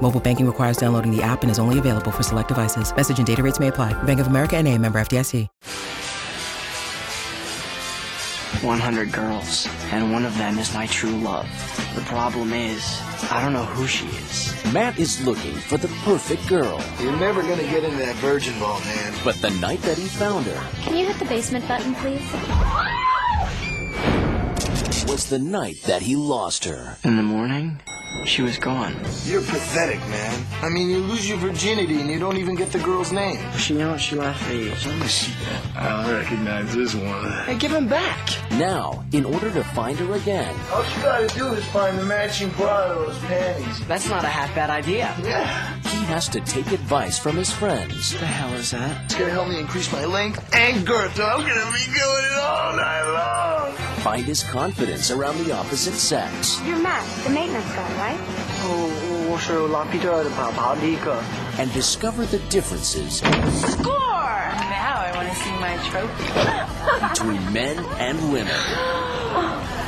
Mobile banking requires downloading the app and is only available for select devices. Message and data rates may apply. Bank of America and a member FDIC. 100 girls, and one of them is my true love. The problem is, I don't know who she is. Matt is looking for the perfect girl. You're never gonna get into that virgin ball, man. But the night that he found her Can you hit the basement button, please? Was the night that he lost her. In the morning, she was gone. You're pathetic, man. I mean, you lose your virginity and you don't even get the girl's name. She you know what? She left me. Let me see that. I don't recognize this one. Hey, give him back. Now, in order to find her again, All you gotta do is find the matching bra to those panties. That's not a half bad idea. Yeah. he has to take advice from his friends. What the hell is that? It's gonna help me increase my length and girth. I'm gonna be doing it all night long. Find his confidence arguments around the opposite sex. You're Matt, the maintenance guy, right? Oh, oh, oh And discover the differences. Score! Now I want to see my trophy. between men and women.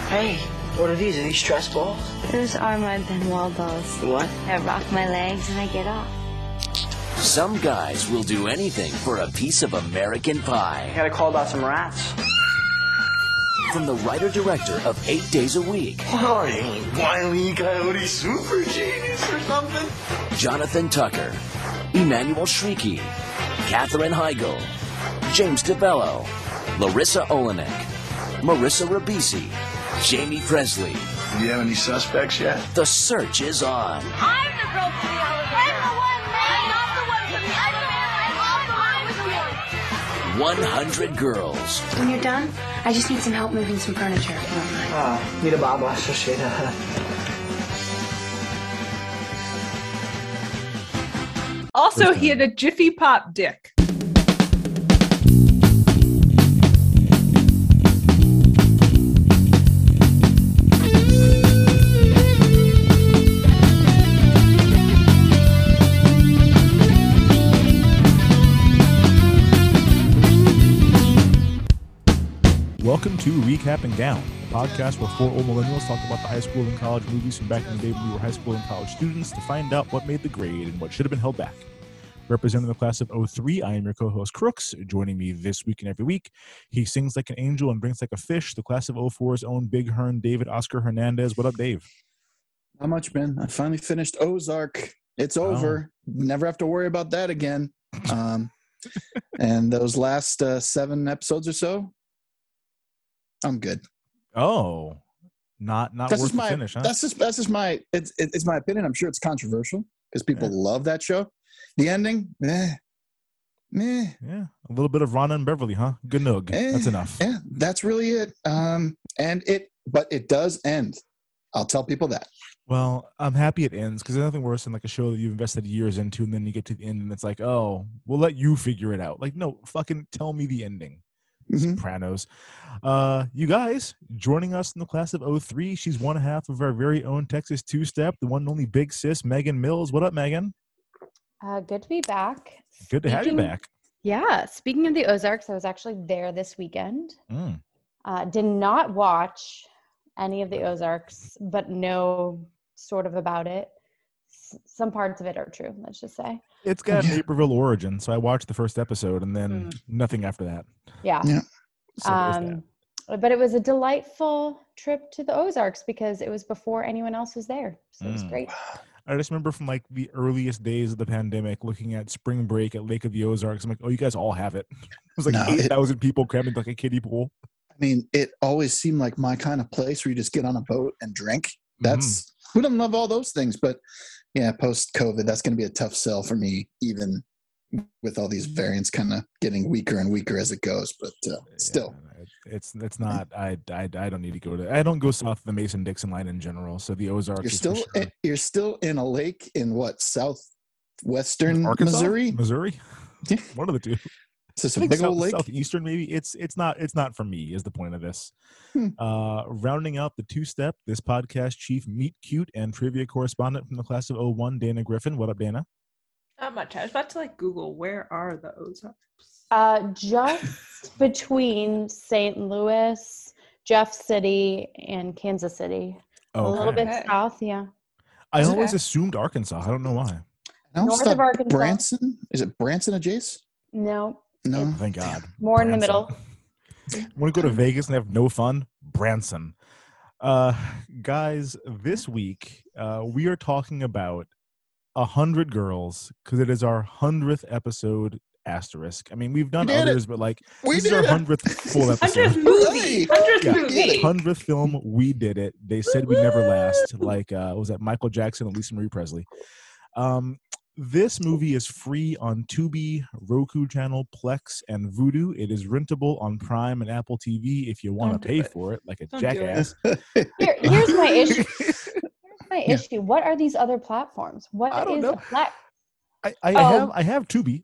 hey, what are these? Are these stress balls? Those are my Ben Wa balls. What? I rock my legs and I get off. Some guys will do anything for a piece of American pie. I got a call about some rats. From the writer-director of Eight Days a Week, What are you, Wiley Coyote super genius or something? Jonathan Tucker, Emmanuelle Chriqui, Katherine Heigl, James DeBello, Larisa Oleynik, Marissa Ribisi, Jaime Pressly. Do you have any suspects yet? The search is on. I'm the girl 100 girls. When you're done, I just need some help moving some furniture. Ah, need a Bob shit. Also, he had a Jiffy Pop dick. Welcome to Recap and Gown, a podcast where four old millennials talk about the high school and college movies from back in the day when we were high school and college students to find out what made the grade and what should have been held back. Representing the class of 03, I am your co-host Crooks. Joining me this week and every week, he sings like an angel and drinks like a fish. The class of 04's own Big Hearn, David Oscar Hernandez. What up, Dave? How much, man. I finally finished Ozark. It's Oh. over. Never have to worry about that again. Um, and those last uh, seven episodes or so, I'm good. Oh, not not That's worth my. finish, huh? That's just that's just my. It's it- it's my opinion. I'm sure it's controversial because people Yeah. love that show. The ending, eh, meh. Yeah, a little bit of Rana and Beverly, huh? Good nug. Eh, That's enough. Yeah, that's really it. Um, and it, but it does end. I'll tell people that. Well, I'm happy it ends because there's nothing worse than like a show that you've invested years into, and then you get to the end, and it's like, oh, we'll let you figure it out. Like, no, fucking tell me the ending. Mhm. Sopranos. Uh, you guys joining us in the class of 03. She's one half of our very own Texas two step, the one and only big sis, Megan Mills. What up, Megan? Uh, good to be back. Good to have you back. Yeah, speaking of the Ozarks, I was actually there this weekend. Mm. Uh, did not watch any of the Ozarks, but know sort of about it. S- some parts of it are true, let's just say. It's got an Yeah. Naperville origin, so I watched the first episode and then nothing after that. Yeah. Yeah. So there's that. Um, but it was a delightful trip to the Ozarks because it was before anyone else was there. So it was Mm. great. I just remember from like the earliest days of the pandemic, looking at spring break at Lake of the Ozarks. I'm like, oh, you guys all have it. It was like No, eight thousand people crammed into like a kiddie pool. I mean, it always seemed like my kind of place where you just get on a boat and drink. That's who don't love all those things, but yeah, post COVID, that's going to be a tough sell for me, even with all these variants kind of getting weaker and weaker as it goes. But uh, still, Yeah, it- it's it's not. I, I I don't need to go to. I don't go south of the Mason Dixon line in general. So the Ozarks. you're still sure. you're still in a lake in what southwestern Arkansas, Missouri. Missouri, one of the two. Is this I a think big south, old lake? southeastern maybe it's it's not it's not for me is the point of this Hmm. uh rounding out the two step this podcast chief meet cute and trivia correspondent from the class of 01 dana griffin what up dana Not much. I was about to like Google where are the Ozarks. Uh, just between St. Louis, Jeff City, and Kansas City. A little bit Okay. south, yeah. i Okay. always assumed arkansas i don't know why north of Arkansas. Branson. Is it Branson and Jace? No, No. thank god more in the middle. want to go to vegas and have no fun branson uh guys this week uh we are talking about a hundred girls because it is our hundredth episode asterisk i mean we've done We did it. others but like We this is our hundredth full episode Hundredth movie. Hundredth Yeah. movie. hundredth film, we did it. They said we never last. Like uh, was that Michael Jackson and Lisa Marie Presley? Um, this movie is free on Tubi, Roku channel, Plex, and Vudu. It is rentable on Prime and Apple TV if you want to pay it. for it, like a Don't jackass. Here, here's my issue. Here's my Yeah. issue. What are these other platforms? What I don't is know. a Plex? I, I Oh. have I have Tubi.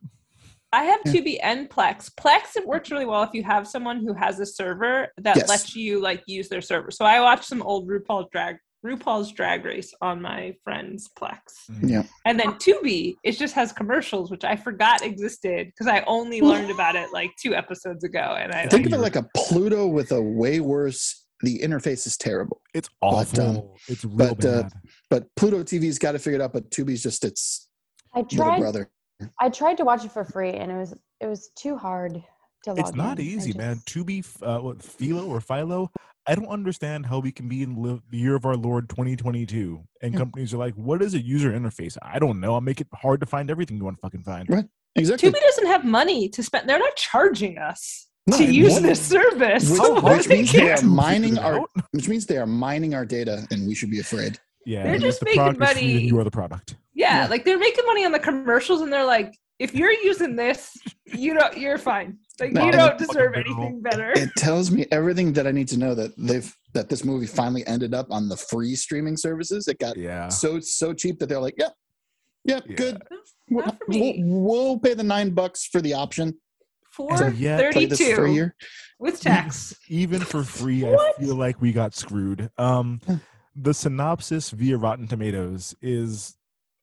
I have Yeah. Tubi and Plex. Plex it works really well if you have someone who has a server that Yes. lets you like use their server. So I watched some old RuPaul drag RuPaul's Drag Race on my friend's Plex. Yeah. And then Tubi, it just has commercials, which I forgot existed because I only learned about it like two episodes ago. And I Think of it like a Pluto with a way worse. The interface is terrible, It's But, awful. um, it's real but, uh, bad. but Pluto TV's got to figure it out. But Tubi's just its I little tried. brother. I tried to watch it for free, and it was it was too hard to log it's not in. I easy, man. just- Tubi, uh, what, Philo or Philo. I don't understand how we can be in li- the year of our Lord 2022, and Yeah. companies are like, "What is a user interface?" I don't know. I'll make it hard to find everything you want to fucking find. Right. Exactly. Tubi doesn't have money to spend. They're not charging us No, to use what- this service. Which, How which means they are mining it our, which means they are mining our data, and we should be afraid. Yeah, They're just the making product is free, then money. You are the product. Yeah, Yeah. like they're making money on the commercials, and they're like, if you're using this, you don't, you're fine. Like No, you don't deserve anything better. It tells me everything that I need to know that they've that this movie finally ended up on the free streaming services. It got Yeah, so so cheap that they're like, yep, yep, Yeah. good. Not for We'll, we'll pay the nine bucks for the option. Four yet- Play this for a thirty-two year. with tax. even for free, I feel like we got screwed. Um, the synopsis via Rotten Tomatoes is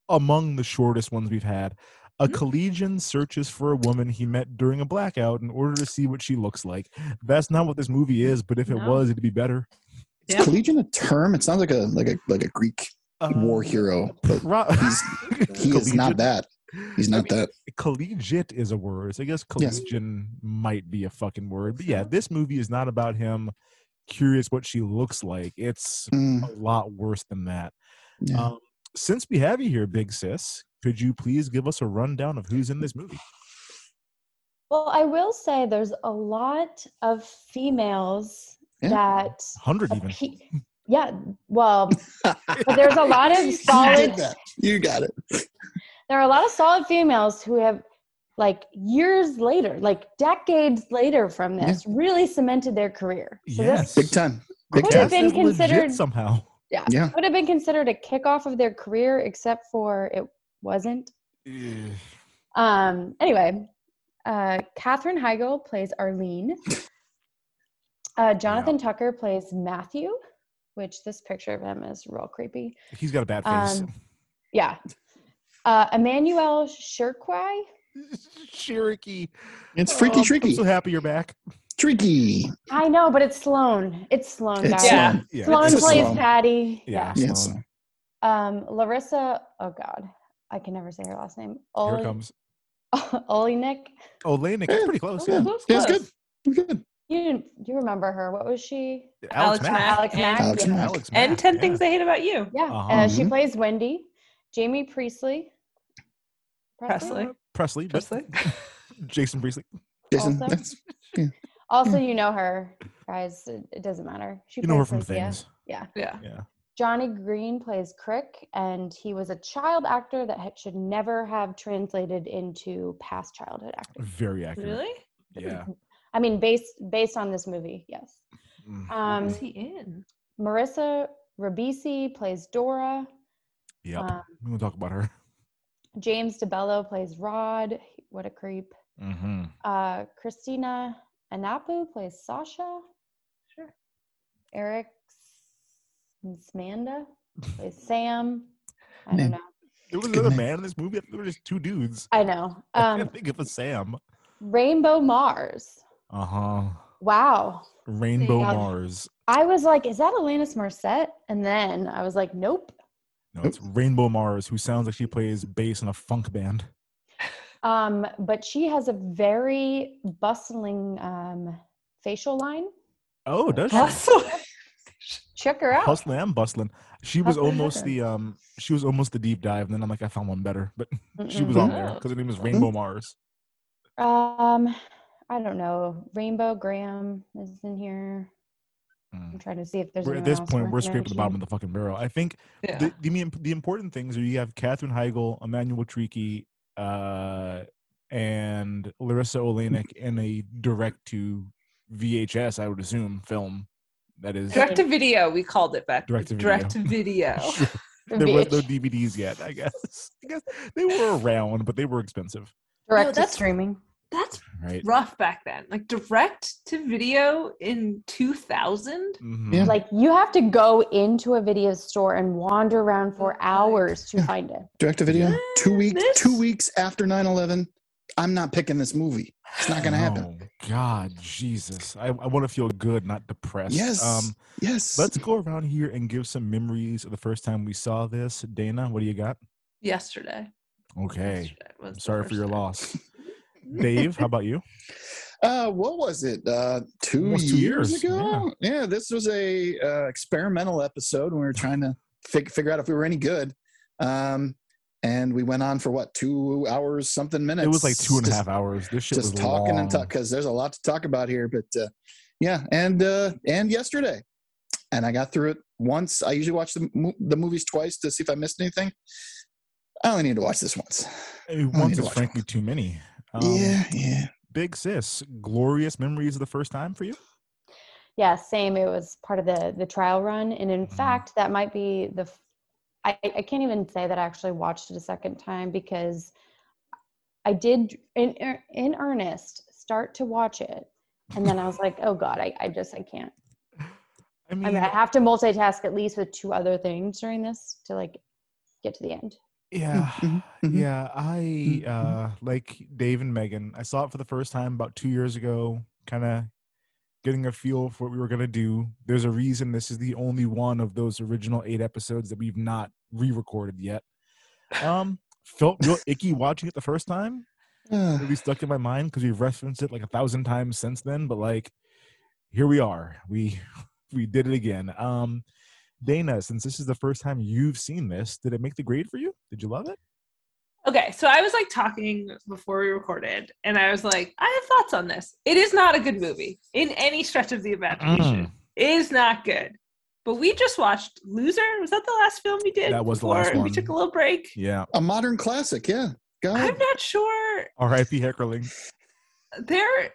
among the shortest ones we've had. A Mhm. collegian searches for a woman he met during a blackout in order to see what she looks like. That's not what this movie is, but if it No. was, it'd be better. Is Yeah. collegian a term? It sounds like a like a like a Greek war Uh, hero, but pro- he's he is not that. He's I not mean, that. collegiate is a word. So I guess Yes. collegian might be a fucking word. But yeah, this movie is not about him curious what she looks like. It's Mm, a lot worse than that. yeah. Um, since we have you here, Big Sis, could you please give us a rundown of who's in this movie? Well, I will say there's a lot of females Yeah. that Hundred even. appe- yeah, well, but there's a lot of you solid did that. You got it. there are a lot of solid females who have like years later, like decades later from Yeah. this, really cemented their career. So Yes. this Big time. The Big Could have time. been is considered- somehow. Yeah, Yeah. would have been considered a kickoff of their career, except for it wasn't. Um, anyway, uh, Katherine Heigl plays Arlene. Uh, Jonathan Tucker plays Matthew, which this picture of him is real creepy. He's got a bad face. Um, yeah. Uh, Emmanuel Shirkwai. Cherokee. It's freaky Oh, I'm shrieky. so happy you're back. Tricky. I know, but it's Sloan. It's Sloan, It's guys. Yeah. Sloan. Yeah, Sloan it's plays Sloan. Patty. Yeah. Yeah. Yes. Sloan. Um, Larisa. Oh God, I can never say her last name. Here Oli- it comes. Oleynik. Oh, Lanik. Yeah. Pretty close. Yeah. Yeah. Close, Yeah, it's good. We're good. You didn't. You remember her? What was she? Alex, Alex Mack. Mack. Alex and- Mack. Alex yeah. Mack. Alex And 10 yeah. Things I Hate About You. Yeah, Uh-huh. uh, she plays Wendy. Jamie Priestley. Pressly. Pressly. but- Pressly. Jason Priestley. Jason. Also- That's, Also, you know her, guys. It, it doesn't matter. She You know her plays from Cynthia. things. Yeah. Yeah. Yeah. Johnny Green plays Crick, and he was a child actor that had, should never have translated into past childhood acting. Very accurate. Really? Yeah. I mean, based based on this movie, yes. Mm. Um, What's he in? Marissa Ribisi plays Dora. Yep. Um, We're gonna talk about her. James DeBello plays Rod. What a creep. Mm-hmm. Uh, Christina Anapau plays Sasha. Sure. Eric Smanda plays Sam. I don't know. There was another man in this movie. I think there were just two dudes. I know. I Um, can't think of a Sam. Rainbow Mars. Uh huh. Wow. Rainbow Yeah. Mars. I was like, is that Alanis Morissette? And then I was like, nope. No, it's Rainbow Mars, who sounds like she plays bass in a funk band. Um, but she has a very bustling um, facial line. Oh, does she? Hustle. Check her out. Hustling and bustling. She was Hustling almost bustling. the um. She was almost the deep dive, and then I'm like, I found one better, but she was on there because her name is Rainbow Mars. Um, I don't know. Rainbow Graham is in here. I'm Mm. trying to see if there's. We're, at this else point, we're scraping the bottom of the fucking barrel. I think Yeah. the, the the the important things are you have Katherine Heigl, Emmanuel Tricky, uh, and Larisa Oleynik in a direct to VHS, I would assume, film that is Direct to video, we called it back. Direct to Direct to video. Sure. there was no DVDs yet. I guess. I guess they were around, but they were expensive, direct No, to that's- streaming. That's right? rough back then. Like direct to video in 2000. Mhm. Yeah. Like you have to go into a video store and wander around for hours to Yeah. find it. Direct to video. Two Uh, weeks. this- Two weeks after 9-11, I'm not picking this movie. It's not gonna happen. Oh, God, Jesus! I, I want to feel good, not depressed. Yes. Um, yes. let's go around here and give some memories of the first time we saw this. Dana, what do you got? Yesterday. Okay. Yesterday I'm sorry for your time. loss. Dave, how about you? Uh, what was it? Uh, two, Almost two years, years, ago. Yeah. this was a uh, experimental episode when we were trying to fig- figure out if we were any good. Um, and we went on for what two hours, something minutes. It was like two and a half hours. This shit Just was talking long. and talk because there's a lot to talk about here. But uh, yeah, and uh, and yesterday, and I got through it once. I usually watch the the movies twice to see if I missed anything. I only need to watch this once. Once is frankly too many. Um, yeah, yeah. Big sis, glorious memories of the first time for you. Yeah, same. It was part of the the trial run, and in Mhm. fact, that might be the. f- I I can't even say that I actually watched it a second time because I did in in earnest start to watch it, and then I was like, oh god, I I just I can't. I mean, I mean, I have to multitask at least with two other things during this to like get to the end. Yeah, Mhm, mhm. yeah. I Mhm. uh, like Dave and Megan. I saw it for the first time about two years ago. Kind of getting a feel for what we were gonna do. There's a reason this is the only one of those original eight episodes that we've not re-recorded yet. Um, felt real icky watching it the first time. Uh, really stuck in my mind because we've referenced it like a thousand times since then. But like, here we are. We we did it again. Um, Dana, since this is the first time you've seen this, did it make the grade for you? Did you love it? Okay, so I was like talking before we recorded, and I was like, I have thoughts on this. It is not a good movie in any stretch of the imagination. Mm. It is not good. But we just watched Loser. Was that the last film we did? That was the last one. We took a little break. Yeah. a modern classic. Yeah. God. I'm not sure. R.I.P. Heckerling. There.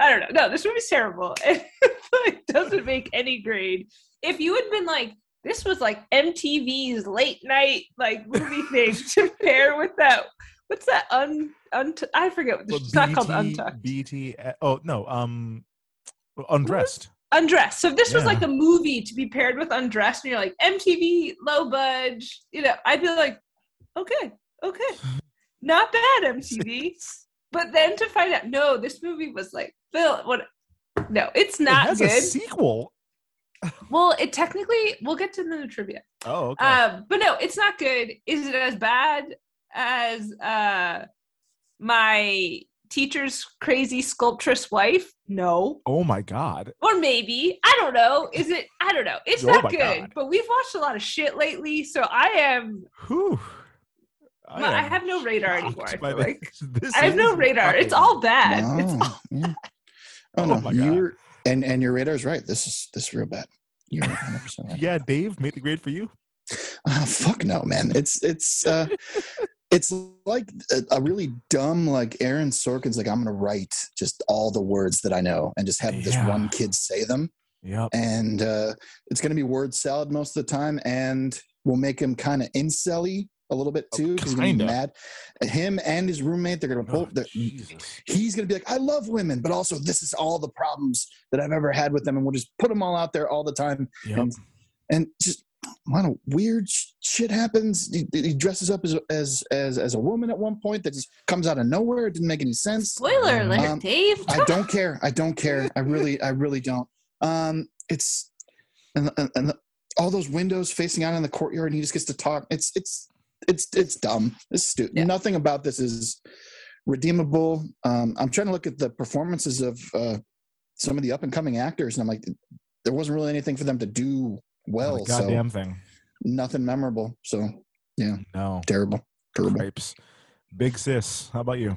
I don't know. No, this movie's terrible. it doesn't make any grade. If you had been like, this was like MTV's late night like movie thing to pair with that. What's that? Un, un I forget. Well, It's not called BT Untucked. BT. uh, Oh no. Um, undressed. Undressed. So if this was like a movie to be paired with Undressed, and you're like MTV, low budge, you know, I'd be like, okay, okay, not bad MTV. But then to find out, no, this movie was like, Phil, what? No, it's it not has a sequel. Well, it technically, we'll get to the new trivia. Oh, okay. Um, but no, it's not good. Is it as bad as uh my teacher's crazy sculptress wife? No. oh my God. Or maybe. I don't know. Is it I don't know. It's Oh not good. God. But we've watched a lot of shit lately, so I am Whew. I, I have no radar anymore. I feel like this. This I have no is radar. It's all bad. It's Wow, yeah. Oh, Oh no, my God. you're and and your radar is right. This is this is real bad. You're 100 percent right. Yeah, Dave made the grade for you. Oh, fuck no, man. It's it's uh it's like a, a really dumb like Aaron Sorkin's like I'm gonna write just all the words that I know and just have this one kid say them Yep. and uh it's gonna be word salad most of the time and we'll make him kind of incelly a little bit too because he's gonna be kinda. mad. Him and his roommate, they're gonna pull. Oh, he's gonna be like, I love women, but also this is all the problems that I've ever had with them, and we'll just put them all out there all the time, Yep. and and just a lot of weird shit happens. He, he dresses up as as as as a woman at one point that just comes out of nowhere. It didn't make any sense. Spoiler alert, Um, Dave. I don't care. I don't care. I really, I really don't. Um, it's and, and, and all those windows facing out in the courtyard, and he just gets to talk. It's it's it's it's dumb. It's stupid. Yeah. Nothing about this is redeemable. Um, I'm trying to look at the performances of uh, some of the up and coming actors, and I'm like, there wasn't really anything for them to do well. Not a goddamn so thing. nothing memorable. So yeah, No. terrible, terrible. Cripes. Big sis. How about you?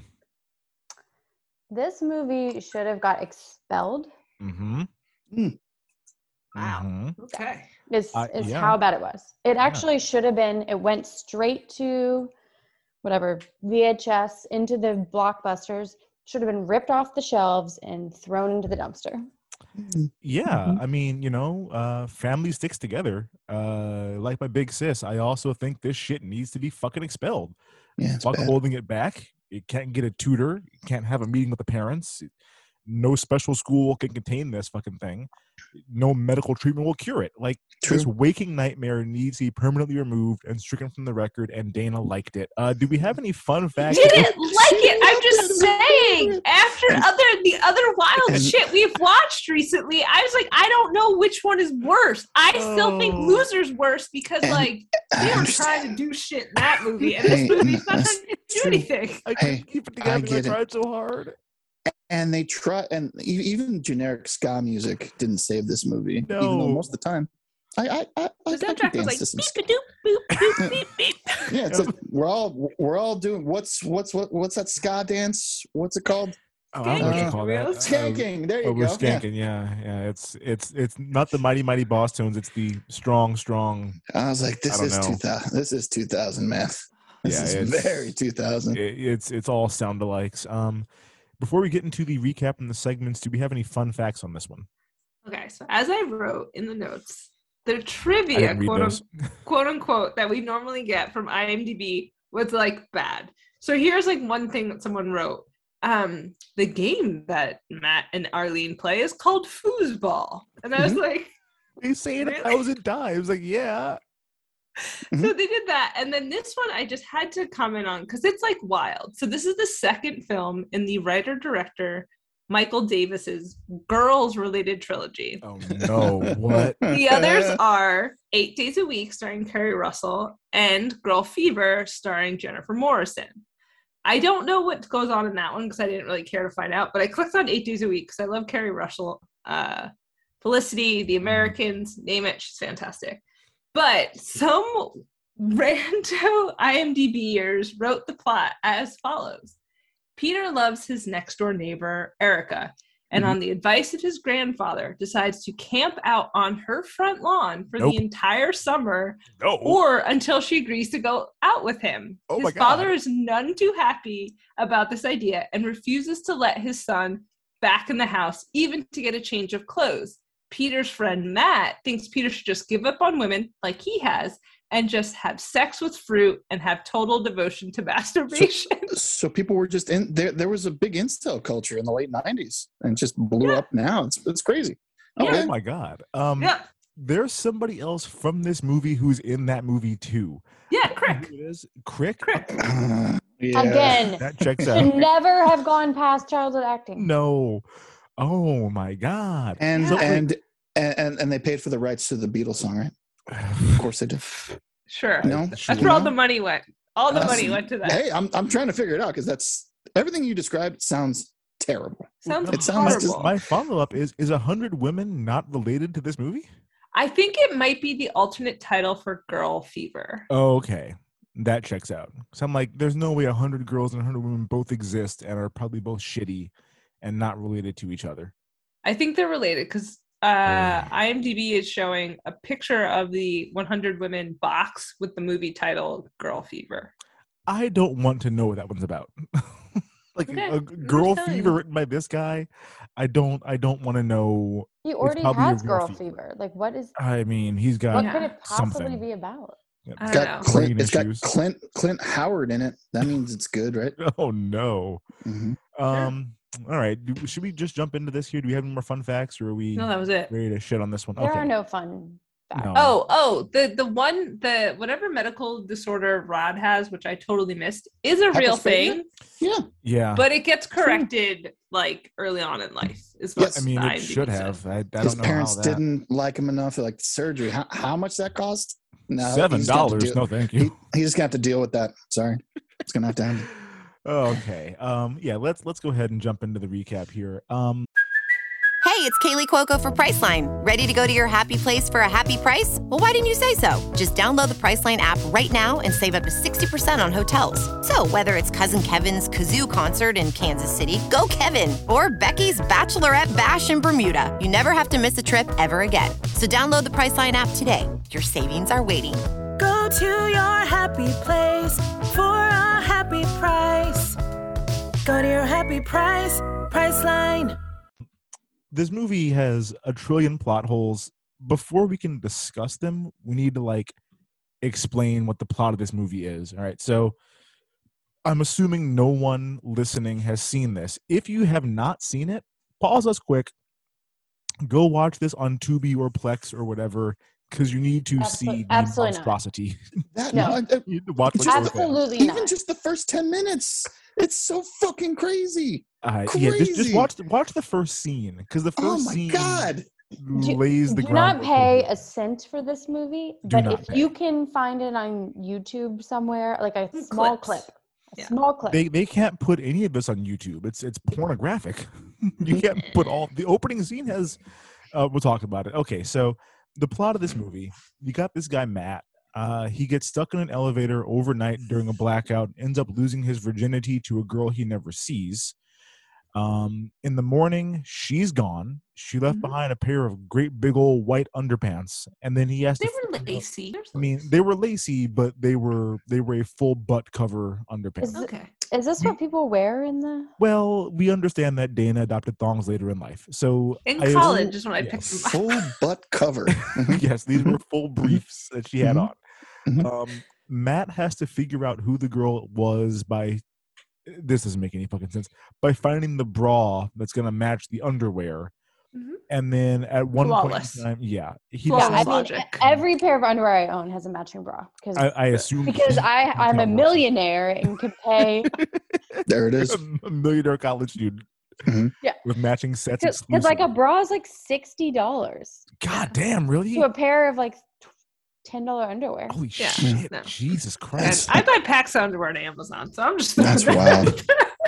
This movie should have got expelled. Mm-hmm. Mm. Wow. Mhm. Okay. Is Uh, is yeah. how bad it was. It actually should have been. It went straight to whatever VHS into the blockbusters. Should have been ripped off the shelves and thrown into the dumpster. Yeah, Mhm. I mean, you know, uh, family sticks together. Uh, like my big sis, I also think this shit needs to be fucking expelled. Yeah, it's Fuck bad. holding it back. It can't get a tutor. It can't have a meeting with the parents. No special school can contain this fucking thing. No medical treatment will cure it. Like this waking nightmare needs to be permanently removed and stricken from the record. And Dana liked it. Uh, do we have any fun facts? Didn't like it. I'm just saying. After other the other wild shit we've watched recently, I was like, I don't know which one is worse. I still think Oh. Loser's worse because And- like I they were understand. trying to do shit in that movie, and Hey, this movie's not that's trying to do anything. I Hey, keep it I together. I, get it. tried so hard. And they try and even generic ska music didn't save this movie even though No. most of the time i i i, I, The I can soundtrack was dance like to some beep ska. doop boop boop beep beep. yeah it's like we're all we're all doing what's what's what what's that ska dance what's it called Oh, I don't know what you call that. Uh, skanking there you Oh, go we're Yeah. skanking, yeah. yeah, It's it's it's not the mighty mighty Bosstones. It's the strong, strong. i was like this is know. 2000 this is 2000 math this Yeah, is very 2000 It, it's it's all sound alikes. Um, before we get into the recap and the segments, do we have any fun facts on this one? Okay, so as I wrote in the notes, the trivia, quote, un- quote unquote, that we normally get from IMDb was like bad. So here's like one thing that someone wrote. Um, the game that Matt and Arlene play is called foosball, and I was like, They say it Really? a thousand times. Like, yeah. So they did that, and then this one I just had to comment on because it's like wild. So this is the second film in the writer director Michael Davis's girls-related trilogy. Oh no! What? The others are Eight Days a Week, starring Keri Russell, and Girl Fever, starring Jennifer Morrison. I don't know what goes on in that one because I didn't really care to find out, but I clicked on Eight Days a Week because I love Keri Russell, uh, Felicity, The Americans, name it, she's fantastic. But some rando IMDbers wrote the plot as follows Peter loves his next door neighbor, Erica, and Mm-hmm. on the advice of his grandfather, decides to camp out on her front lawn for Nope. the entire summer No. or until she agrees to go out with him. Oh his father is none too happy about this idea and refuses to let his son back in the house, even to get a change of clothes. Peter's friend Matt thinks Peter should just give up on women like he has and just have sex with fruit and have total devotion to masturbation. so people were just in there there was a big incel culture in the late 90s and just blew Yeah. up now it's, it's crazy Oh my god. Um, yeah, there's somebody else from this movie who's in that movie too. yeah, Who Crick. it is Crick? Crick. Uh, yeah. Again, That checks out. should never have gone past childhood acting. No. Oh my god. and Yeah. and and and they paid for the rights to the Beatles song, right? Of course they did. Sure. No, That's where all the money went. All the That's- money went to that. Hey, I'm I'm trying to figure it out because that's everything you described sounds terrible. Sounds It sounds just- horrible. My follow up is is a hundred women not related to this movie? I think it might be the alternate title for Girl Fever. Oh, okay. That checks out. So I'm like, there's no way a hundred girls and a hundred women both exist and are probably both shitty and not related to each other. I think they're related because Oh. uh, IMDb is showing a picture of the 100 Women box with the movie title Girl Fever. I don't want to know what that one's about. like Okay, a, a I'm just girl fever written by this guy. I don't I don't want to know. He already probably has girl fever. fever. Like, what is? I mean, he's got What Yeah. could it possibly something. be about? I It's don't got. Clint. It's got. Clint Clint Howard in it. That means it's good, right? Oh no. Mhm. Um. All right. Do, should we just jump into this here? Do we have any more fun facts, or are we No, that was it. ready to shit on this one? There okay. are no fun facts. No. Oh, oh, the the one the whatever medical disorder Rod has, which I totally missed, is a real thing, Yeah. Yeah. but it gets corrected like early on in life. Is what I mean, the it IMDb should have. I, I His don't know parents how that. didn't like him enough. Like surgery. How, how much that cost? No, Seven just gonna have to dollars. No, thank He, you. he's just gonna have to deal with that. Sorry, it's gonna have to happen. okay. Um. Yeah. Let's let's go ahead and jump into the recap here. Um. Hey, it's Kaley Cuoco for Priceline. Ready to go to your happy place for a happy price? Well, why didn't you say so? Just download the Priceline app right now and save up to 60% on hotels. So, whether it's Cousin Kevin's Kazoo concert in Kansas City, go Kevin, or Becky's Bachelorette Bash in Bermuda, you never have to miss a trip ever again. So, download the Priceline app today. Your savings are waiting. Go to your happy place for a happy price. Go to your happy price, Priceline. this movie has a trillion plot holes. Before we can discuss them, we need to like explain what the plot of this movie is. All right. So I'm assuming no one listening has seen this. If you have not seen it, pause us quick. Go watch this on Tubi or Plex or whatever because you need to Absol- see the absolutely not. monstrosity. That, No. I- I- you need to watch It's what just you're looking at. Absolutely even just the first ten minutes, it's so fucking crazy. Uh, yeah, just, just watch the, watch the first scene because the first Oh my scene god! Do- lays the do not pay a cent for this movie, Do but not if pay. you can find it on YouTube somewhere, like a small Clips. clip, a Yeah. small clip. they they can't put any of this on YouTube. It's it's pornographic. you can't put all the opening scene has. Uh, we'll talk about it. Okay, so the plot of this movie: you got this guy Matt. Uh, he gets stuck in an elevator overnight during a blackout. Ends up losing his virginity to a girl he never sees. Um, in the morning, she's gone. She left Mhm. behind a pair of great big old white underpants, and then he has They to. were figure out- lacy. I mean, they were lacy, but they were they were a full butt cover underpants. Is, Okay. is this what people wear in the? Well, we understand that Dana adopted thongs later in life. So In I college assume- is when I yes. picked them up. Full butt cover. Yes, these were full briefs that she had Mhm. on. Mhm. Um, Matt has to figure out who the girl was by. This doesn't make any fucking sense. By finding the bra that's gonna match the underwear, Mhm. and then at one Flawless. point in time, yeah, he Yeah, I mean, logic. every pair of underwear I own has a matching bra because I, I assume because I I'm a That works. millionaire and can pay There it is. a millionaire college student Mhm. Yeah. with matching sets. because like a bra is like sixty dollars God damn, really? to a pair of like ten dollar underwear. Holy Yeah, shit! no. Jesus And Christ! I buy packs Pax underwear on Amazon, so I'm just That's wild.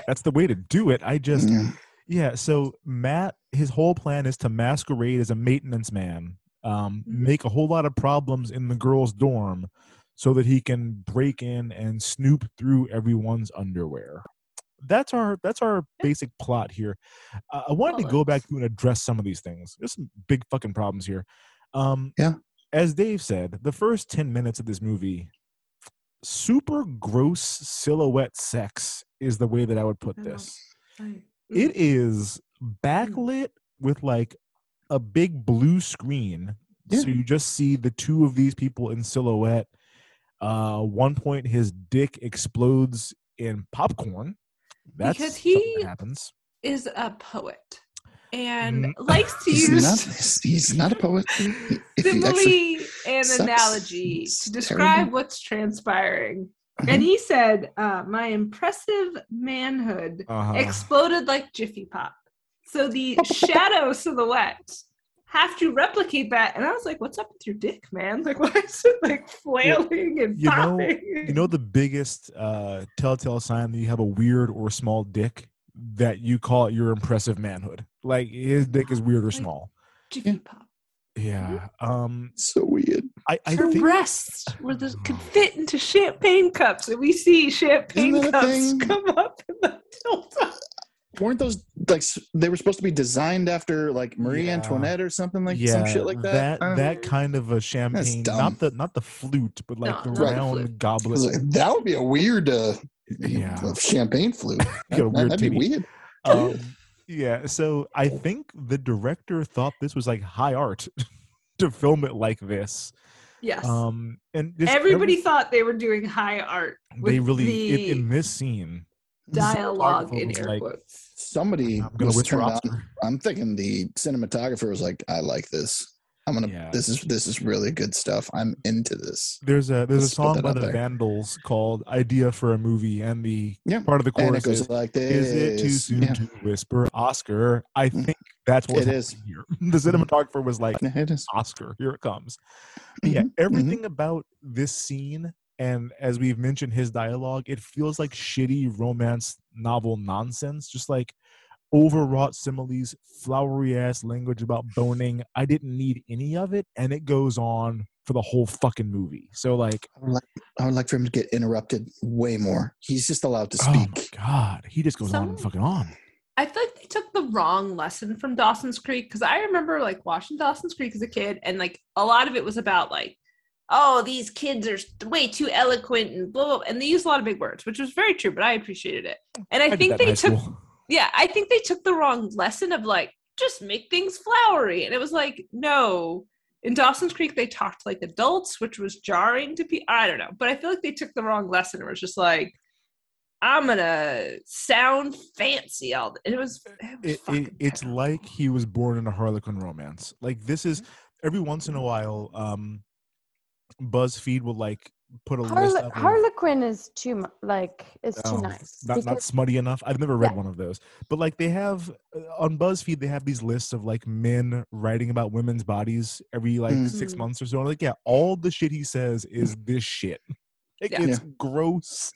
That's the way to do it. I just Yeah. yeah. So Matt, his whole plan is to masquerade as a maintenance man, um, Mhm. make a whole lot of problems in the girls' dorm, so that he can break in and snoop through everyone's underwear. That's our that's our basic plot here. Uh, I wanted to go back through and address some of these things. There's some big fucking problems here. Um, Yeah. As Dave said, the first ten minutes of this movie, super gross silhouette sex is the way that I would put I this. Right. It is backlit with like a big blue screen. So you just see the two of these people in silhouette. Uh one point his dick explodes in popcorn. That's Because he- happens. is a poet and Mm. likes to He's use not. He's, he's not a poet. Simile and analogy to describe terrible. what's transpiring. Mhm. And he said, uh, "My impressive manhood Uh-huh. exploded like Jiffy Pop." So the shadow silhouette have to replicate that. And I was like, "What's up with your dick, man? Like, why is it like flailing and you know, you know the biggest uh, telltale sign that you have a weird or small dick that you call it your impressive manhood. Like his dick is weird or small. Jiffy Pop. Yeah. Um. so weird. I I Her think breasts where this could fit into champagne cups, and we see champagne Isn't that a cups come up in the tilt. Weren't those like they were supposed to be designed after like Marie Yeah. Antoinette or something like yeah, some shit like that? That Uh, that kind of a champagne, dumb. not the not the flute, but like No, the not the round flute. Goblet. like, that would be a weird uh, Yeah. champagne flute. You got a That, weird would be weird. Um, yeah, so I think the director thought this was like high art to film it like this. Yes. Um, and just Everybody every- thought they were doing high art. With they really the in, in this scene dialogue cinematographer in air like, quotes. Somebody I'm gonna was turned on. I'm thinking the cinematographer was like, "I like this. I'm gonna. Yeah. This is this is really good stuff. I'm into this." There's a there's a Let's put song by the there. Vandals called "Idea for a Movie," and the Yeah. part of the chorus goes is, like this. "Is it too soon Yeah. to whisper Oscar?" I mm. think that's what It was is. happening here. The mm-hmm. cinematographer was like, it is. Oscar, here it comes. But yeah, Mhm, everything about this scene, and as we've mentioned, his dialogue, it feels like shitty romance novel nonsense. Just like overwrought similes, flowery ass language about boning. I didn't need any of it, and it goes on for the whole fucking movie. So like, I would like, I would like for him to get interrupted way more. He's just allowed to oh my speak. god, he just goes on and fucking on. I feel like they took the wrong lesson from Dawson's Creek because I remember like watching Dawson's Creek as a kid, and like a lot of it was about like, oh, these kids are way too eloquent and blah, blah, blah, and they use a lot of big words, which was very true, but I appreciated it. And I, did think that in they took, school. Yeah, I think they took the wrong lesson of like just make things flowery, and it was like no. In Dawson's Creek, they talked like adults, which was jarring to people. I don't know, but I feel like they took the wrong lesson. It was just like, I'm gonna sound fancy all. It was, it was it, it, it's like he was born in a Harlequin romance. Like this is Mm-hmm. every once in a while, um, BuzzFeed will like put a list Harle- of Harlequin is too mu- like is too Oh, nice. not not smutty enough. I've never read Yeah. one of those, but like they have uh, on BuzzFeed, they have these lists of like men writing about women's bodies every like six Mhm. months or so. And like, yeah, all the shit he says is this shit. Like, Yeah. It's gross.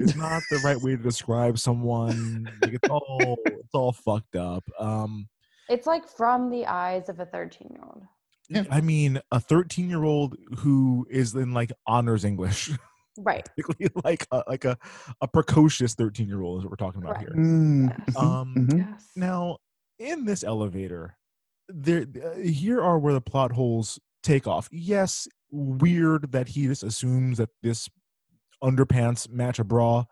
It's not the right way to describe someone. Like, it's all it's all fucked up. Um, it's like from the eyes of a 13 year old. Yeah. I mean, a 13 year old who is in like honors English, Right. like a, like a, a precocious 13 year old is what we're talking about Right. here. Mm, Yes. mhm, Um, mhm. Yes. Now, in this elevator, there uh, here are where the plot holes take off. Yes, weird that he just assumes that this underpants match a bra.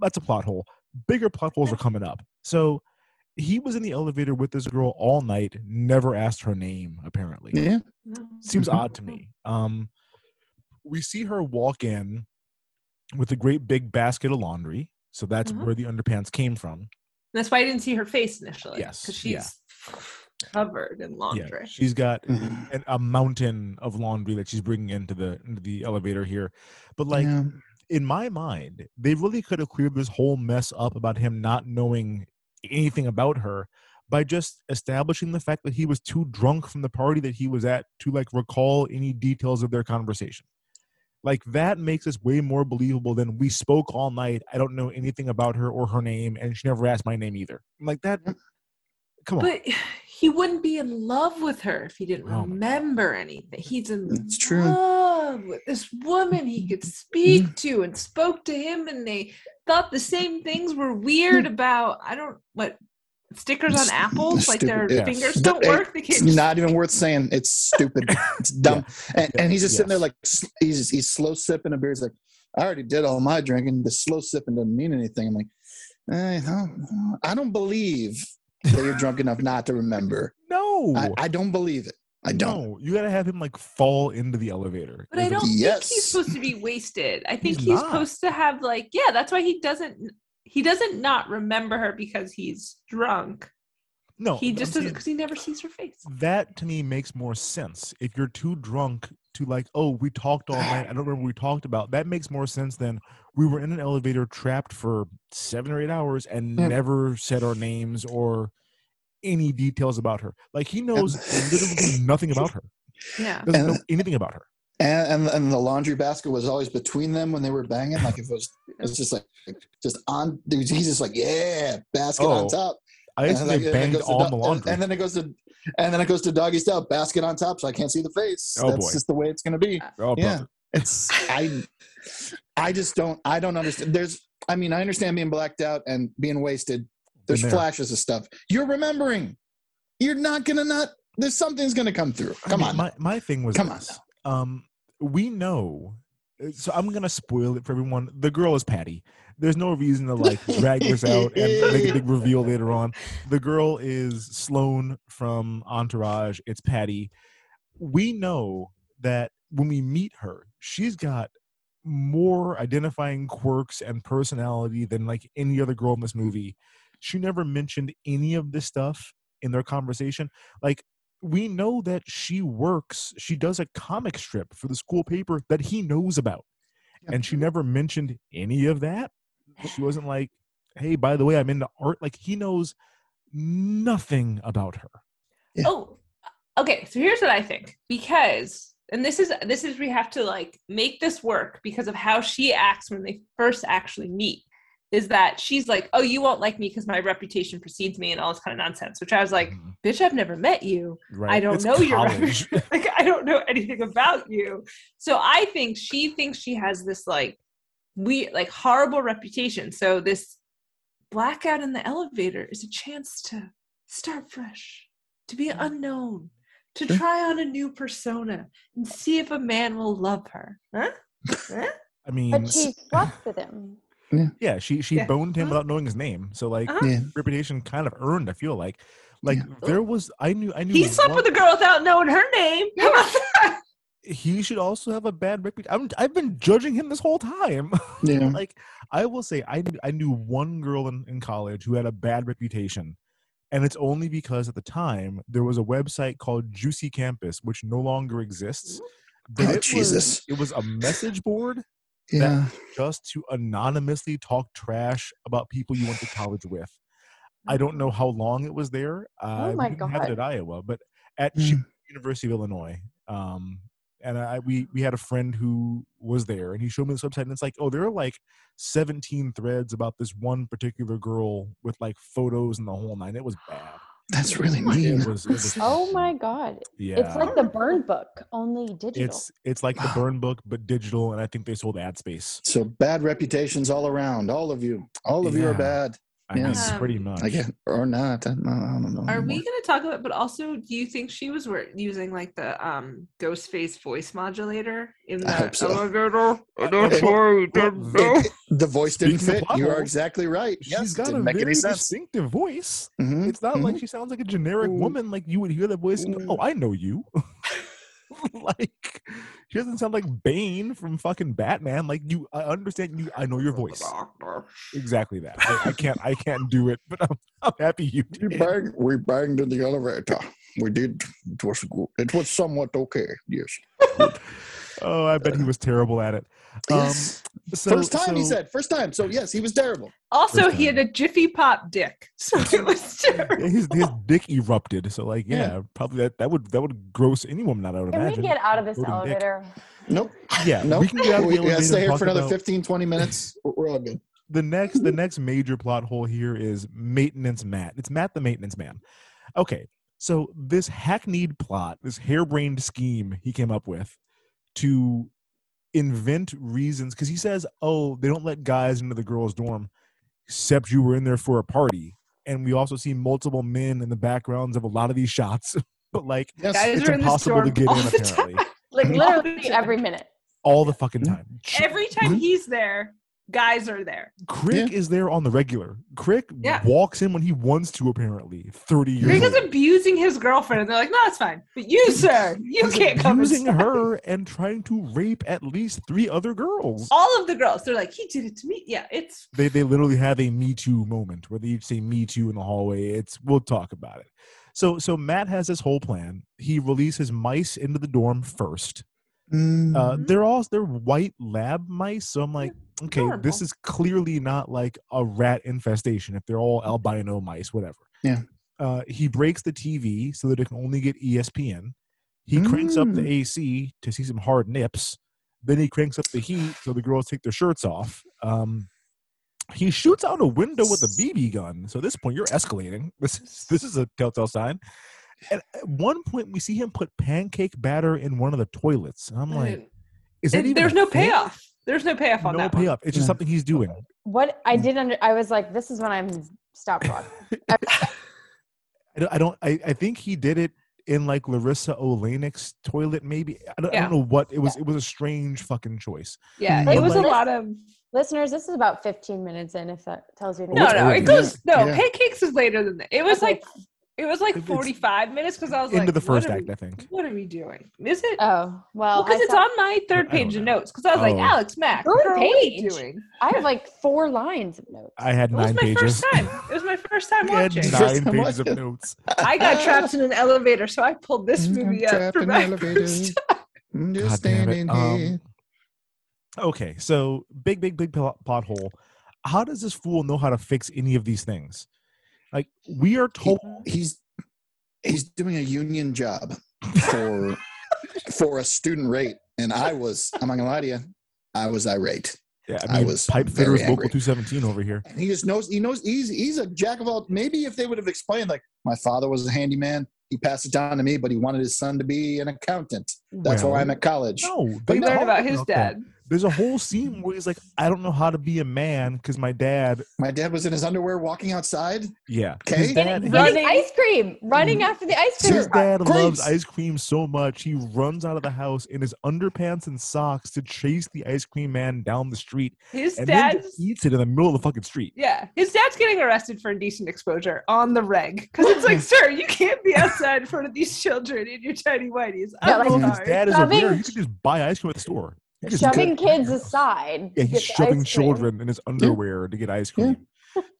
That's a plot hole. Bigger plot holes are coming up. So he was in the elevator with this girl all night, never asked her name, apparently. Yeah. Seems Mhm. odd to me. Um we see her walk in with a great big basket of laundry. So that's Mhm. where the underpants came from. That's why I didn't see her face initially. Yes, because yeah. she's covered in laundry. Yeah, she's got Mhm. an, a mountain of laundry that she's bringing into the into the elevator here. But like Yeah. in my mind, they really could have cleared this whole mess up about him not knowing anything about her by just establishing the fact that he was too drunk from the party that he was at to like recall any details of their conversation. Like that makes us way more believable than we spoke all night. I don't know anything about her or her name, and she never asked my name either. Like that. Come on. But he wouldn't be in love with her if he didn't Oh remember anything. He's in It's true. love with this woman he could Mm-hmm. speak to and spoke to him, and they thought the same things were weird about I don't what stickers on S- apples, like their yeah. fingers don't it- work. They It's can't just- not even worth saying. It's stupid. It's dumb. And, Yeah. and he's just sitting there like s- he's he's slow sipping a beer. He's like, I already did all my drinking. The slow sipping doesn't mean anything. I'm like, eh, no, I don't believe that you're drunk enough not to remember. no. I, I don't believe it. I don't. No, you gotta have him like fall into the elevator. But I don't think Yes. he's supposed to be wasted. I think He's he's, supposed to have like yeah. That's why he doesn't. He doesn't not remember her because he's drunk. No, he I'm just doesn't because he never sees her face. that to me makes more sense. If you're too drunk to like, oh, we talked all night. I don't remember what we talked about. That makes more sense than we were in an elevator trapped for seven or eight hours and Yeah. never said our names or any details about her. Like he knows literally nothing about her. Yeah. Doesn't know anything about her. And, and and the laundry basket was always between them when they were banging. Like if it was, it was just like just on. Dude, he's just like, yeah, basket Oh, on top. I used to And then, they and then banged goes to the and- laundry. And, then it goes to, and then it goes to doggy style, basket on top, so I can't see the face. Oh, That's boy. just the way it's going to be. oh, yeah. brother. It's I, I just don't. I don't understand. There's. I mean, I understand being blacked out and being wasted. There's there. flashes of stuff. You're remembering. You're not gonna not. There's something's gonna come through. I Come mean, on. My my thing was Come on this. Um, we know. uh, So I'm gonna spoil it for everyone. The girl is Patty. There's no reason to like drag this out and make a big reveal later on. The girl is Sloan from Entourage. It's Patty. We know that when we meet her, she's got more identifying quirks and personality than like any other girl in this movie. She never mentioned any of this stuff in their conversation. Like we know that she works, she does a comic strip for the school paper that he knows about. And she never mentioned any of that. She wasn't like, hey, by the way, I'm into art. Like he knows nothing about her. Oh, okay. So here's what I think because, and this is this is we have to like make this work because of how she acts when they first actually meet. Is that she's like, oh, you won't like me because my reputation precedes me and all this kind of nonsense. Which I was like, mm-hmm. bitch, I've never met you. Right. I don't It's know your college. like I don't know anything about you. So I think she thinks she has this like we like horrible reputation. So this blackout in the elevator is a chance to start fresh, to be unknown, to try on a new persona and see if a man will love her. Huh? Huh? I mean, But she slept with him. yeah, she she Yeah. boned him without knowing his name. So like Uh-huh. Yeah. reputation kind of earned, I feel like. Like there was I knew I knew He slept one- with a girl without knowing her name. How about that? he should also have a bad reputation. I've been judging him this whole time. Yeah. like I will say, I knew, I knew one girl in, in college who had a bad reputation, and it's only because at the time there was a website called Juicy Campus, which no longer exists. but Oh, it was- Jesus. it was a message board Yeah. that just to anonymously talk trash about people you went to college with. I don't know how long it was there. Uh, Oh my we didn't have it God. at Iowa, but at Mm. University of Illinois. Um, and I we we had a friend who was there, and he showed me this website, and it's like, oh, there are like 17 threads about this one particular girl with like photos and the whole nine. It was bad. That's really mean. It mean. was, it was Oh my god. yeah. It's like the burn book, only digital. it's it's like the burn book but digital, and I think they sold ad space. So bad reputations all around. All of you. All of you are bad. I mean, Yes. pretty much. I get or not. I, I don't know. Are we going to talk about? But also, do you think she was using like the um Ghostface voice modulator in I the hope so. elevator? Uh, That's well, why you well, didn't know. The voice didn't Speaking fit. plot You are exactly right. She's Yes, got didn't a make very distinctive voice. Mhm, It's not like mhm. she sounds like a generic Ooh. woman. Like you would hear that voice and go, "Oh, I know you." like she doesn't sound like Bane from fucking Batman. Like you, I understand you. I know your voice. Exactly that. I, I can't. I can't do it, but I'm, I'm happy you We did. banged, we banged in the elevator. We did. It was good. It was somewhat okay. Yes. Oh, I bet he uh, was terrible at it. Um, yes. so- First time he said. First time. So yes, he was terrible. Also, he had a Jiffy Pop dick, so it was terrible. Yeah, his his dick erupted. So like, yeah, Yeah. probably that that would that would gross any woman out. I would Can imagine. we get out of this Voting dick. elevator? Nope. Yeah, Nope. we can get out of the gotta elevator stay here for another about- 15, 20 minutes. We're- We're all good. the next the next major plot hole here is maintenance Matt. It's Matt the maintenance man. Okay, so this hackneyed plot, this harebrained scheme he came up with to invent reasons because he says, "Oh, they don't let guys into the girls' dorm, except you were in there for a party." And we also see multiple men in the backgrounds of a lot of these shots, but like Yes. Guys it's are impossible to get in apparently Like literally every minute. all the fucking Mm-hmm. time. Every time he's there, guys are there. Crick is there on the regular. Crick Yeah. walks in when he wants to, apparently. 30 years Rick is abusing his girlfriend, and they're like, "No, it's fine, but you, sir, you He's can't come." abusing her and trying to rape at least three other girls. All of the girls, they're like, "He did it to me." Yeah, it's They they literally have a Me Too moment where they each say Me Too in the hallway. It's we'll talk about it. So so Matt has this whole plan. He releases mice into the dorm first. Uh, Mm-hmm. they're all they're white lab mice. So I'm like, okay, this is clearly not like a rat infestation. If they're all albino mice, whatever. Yeah. Uh, he breaks the TV so that it can only get ESPN. He cranks up the Mm. AC to see some hard nips. Then he cranks up the heat so the girls take their shirts off. Um, he shoots out a window with a BB gun. So at this point, you're escalating. This is this is a telltale sign. And at one point, we see him put pancake batter in one of the toilets. And I'm like, mm. is that And even there's no thing? payoff. There's no payoff on No that. one. payoff. It's just something he's doing. What I did under I was like, this is when I'm stop watching. I don't. I, don't I, I think he did it in like Larisa Oleynik's toilet. Maybe I don't, I don't know what it was. It was a strange fucking choice. Yeah, But it was a lot of. Listeners, this is about 15 minutes in, if that tells you No, anything. no, it goes. No, Yeah. pancakes is later than that. It was Okay. like It was like It's- 45 minutes because I was Into like, the first what are act, we- I think. What are we doing? Is it? Oh well, because I it's saw- on my third page of notes. Because I was like, Oh. Alex Mack, Third girl, what are you page? doing? I have like four lines of notes. I had It was nine my pages. first time. It was my first time I had watching. nine time pages of notes. I got trapped in an elevator, so I pulled this I'm movie up trapped for in my elevators. first time. I'm just God damn it. standing Um. Okay, so big, big, big plot plot. How does this fool know how to fix any of these things? Like we are He- told. he's he's doing a union job for for a student rate, and I was I'm not gonna lie to you, I was irate. Yeah, I I was pipe fitters local two seventeen over here. And he just knows he knows he's he's a jack of all. Maybe if they would have explained like my father was a handyman, he passed it down to me, but he wanted his son to be an accountant. That's Well, why I'm at college. No, We they learned talk about his that. Dad. There's a whole scene where he's like, "I don't know how to be a man because my dad." My dad was in his underwear walking outside. Yeah, Okay. his dad. Eating Running- ice cream, running mm. after the ice cream. His dad loves ice cream so much he runs out of the house in his underpants and socks to chase the ice cream man down the street, His and then dad's just eats it in the middle of the fucking street. yeah, his dad's getting arrested for indecent exposure on the reg because it's like, sir, you can't be outside in front of these children in your tiny whiteys. Yeah, I'm like- Well, his dad is Shoving- aware, you can just buy ice cream at the store. You Shoving go- kids aside. Yeah, he's shoving children in his underwear to get ice Yeah. cream.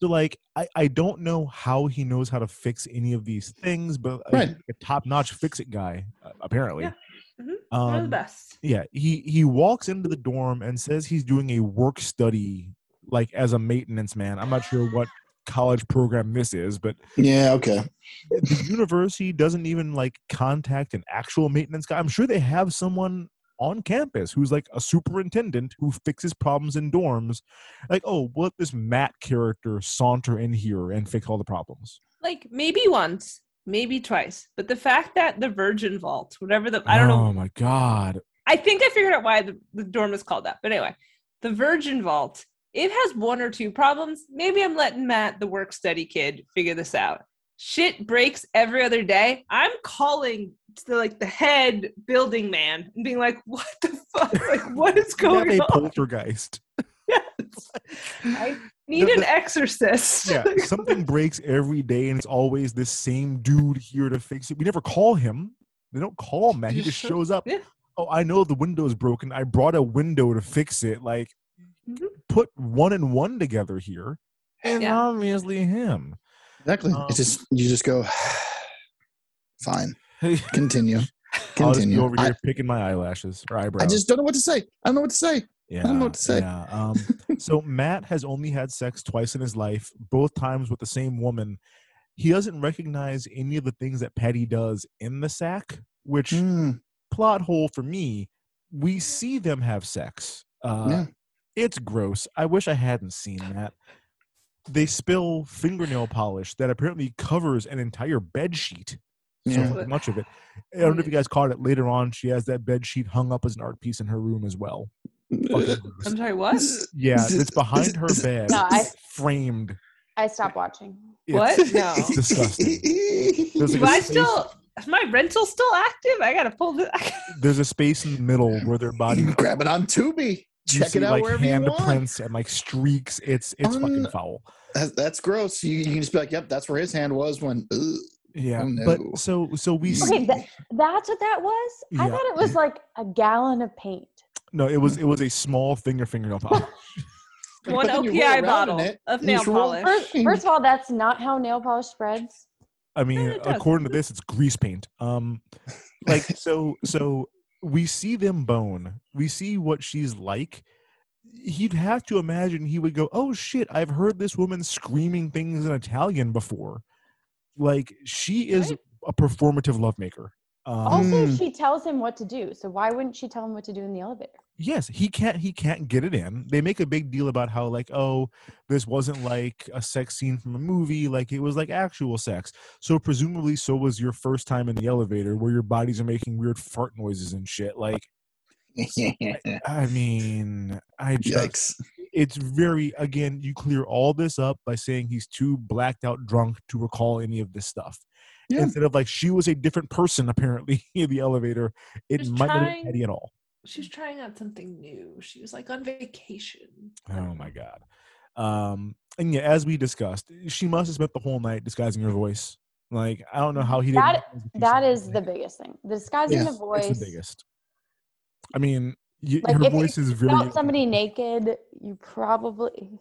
So, like, I, I don't know how he knows how to fix any of these things, but uh, Right. he's a top notch fix it guy, uh, apparently. Yeah. Mhm. One of the Um, best. yeah, he he walks into the dorm and says he's doing a work study, like as a maintenance man. I'm not sure what college program this is, but Yeah. Okay. the university doesn't even like contact an actual maintenance guy. I'm sure they have someone on campus who's like a superintendent who fixes problems in dorms. Like, oh, we'll let this Matt character saunter in here and fix all the problems. Like maybe once, maybe twice, but the fact that the Virgin Vault, whatever the I don't Oh know, Oh my god. I think I figured out why the, the dorm is called that. But anyway, the Virgin Vault, it has one or two problems. Maybe I'm letting Matt, the work study kid, figure this out. Shit breaks every other day. I'm calling to like the head building man and being like, "What the fuck? Like, what is going a on? poltergeist. I need The- an exorcist." Yeah, something breaks every day, and it's always this same dude here to fix it. We never call him. They don't call Matt. He Just shows up. yeah. Oh, I know the window's broken. I brought a window to fix it. Like, Mhm. put one and one together here. And Yeah. obviously him. Exactly. Um, it's just you just go. Fine. I'll Continue. just be Continue. over I, here picking my eyelashes or eyebrows. I just don't know what to say. I don't know what to say. yeah, I don't know what to say. Yeah. Um, so Matt has only had sex twice in his life, both times with the same woman. He doesn't recognize any of the things that Patty does in the sack, which Hmm. plot hole for me. We see them have sex. Uh, Yeah. It's gross. I wish I hadn't seen that. They spill fingernail polish that apparently covers an entire bed sheet. So Yeah. fucking much of it. I don't know if you guys caught it later on. She has that bed sheet hung up as an art piece in her room as well. I'm sorry, what? Yeah, it's behind her bed, No, I- framed. I stopped watching. What? No. it's disgusting. There's like Do a I space- still? Is my rental still active? I gotta pull this. There's a space in the middle where their body Grab it on Tubi. You Check see, it out like wherever you want. handprints and like streaks. It's it's fucking foul. That's, that's gross. You, you can just be like, "Yep, that's where his hand was when." Ugh. Yeah, Oh, no. but so so we see, Okay, that, that's what that was. I Yeah. thought it was like a gallon of paint. no, it was it was a small finger fingernail polish. One But then you roll OPI bottle it, of nail polish. First, first of all, that's not how nail polish spreads. I mean, according to this, it's grease paint. Um, like so, so we see them bone. We see what she's like. He'd have to imagine he would go, "Oh shit! I've heard this woman screaming things in Italian before." Like she is Right. a performative lovemaker. Um, Also, she tells him what to do. So why wouldn't she tell him what to do in the elevator? yes he can't he can't get it in they make a big deal about how like oh this wasn't like a sex scene from a movie like it was like actual sex so presumably so was your first time in the elevator where your bodies are making weird fart noises and shit like i mean i just Yikes. it's very again you clear all this up by saying he's too blacked out drunk to recall any of this stuff Yeah. instead of like she was a different person apparently in the elevator it Just might not have Eddie at all She's trying out something new. She was like on vacation. Oh my god. Um, and yeah, as we discussed, she must have spent the whole night disguising her voice. Like I don't know how he didn't. That recognize the piece that of is the biggest thing. The disguising Yeah, the It's voice. the biggest. I mean, y- Like her if voice you is very. felt somebody naked, you probably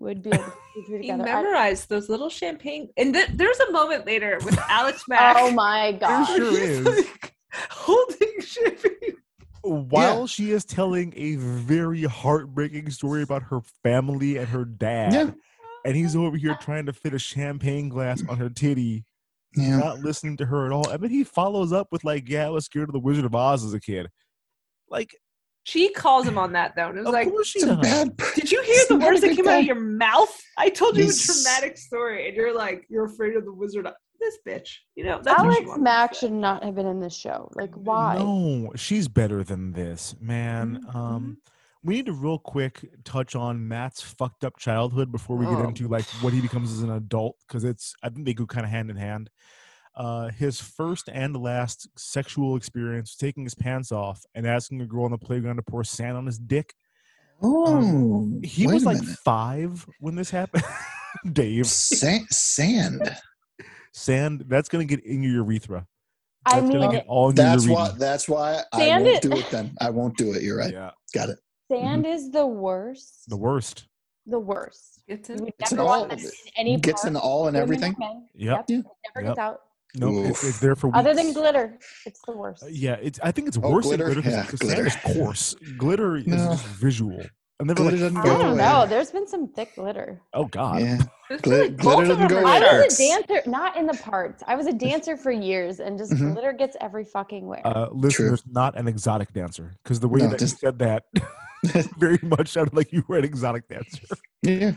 would be able to put the two He together. I- memorized those little champagne. And th- there's a moment later with Alex Mack. oh my There god! sure is. like holding champagne. While she is telling a very heartbreaking story about her family and her dad, Yeah. and he's over here trying to fit a champagne glass on her titty, Yeah. not listening to her at all. I mean, he follows up with like, "Yeah, I was scared of the Wizard of Oz as a kid." Like, She calls him on that though, and it was of like, course she a does. bad. "Did you hear the words that good came out of your mouth? I told you He's- a traumatic story, and you're like, you're afraid of the wizard." This bitch, you know. That's Alex wanted Mack should not have been in this show. Like, why? No, she's better than this, man. Mhm, Um, we need to real quick touch on Matt's fucked up childhood before we get Oh. into like what he becomes as an adult, because it's I think they go kind of hand in hand. Uh, his first and last sexual experience, taking his pants off and asking a girl on the playground to pour sand on his dick. Oh, He was like minute. five when this happened. Dave, Sa- sand. sand that's gonna get in your urethra. I That's gonna mean, get all in That's your why. urethra. That's why I won't it- do it. Then I won't do it. You're right. Yeah, Got it. sand is the worst. the worst. The worst. Gets You in. It's in all want of that it. in any Gets part, in all and everything. men. Yep. It never Yep. gets out. No, it's, it's there for Other than glitter, it's the worst. Uh, Yeah, it's. I think it's Oh, worse glitter? than glitter Yeah, because sand is coarse. Glitter is No. just visual. I never Glitter like. doesn't I go don't away. know. There's been some thick glitter. Oh God. Yeah. There's Glitter- like glitter both of doesn't them go are away. I was a dancer, not in the parts. I was a dancer for years, and just Mhm. glitter gets every fucking where. Uh, listeners, not an exotic dancer, because the way No, that just- you said that very much sounded like you were an exotic dancer. Yeah.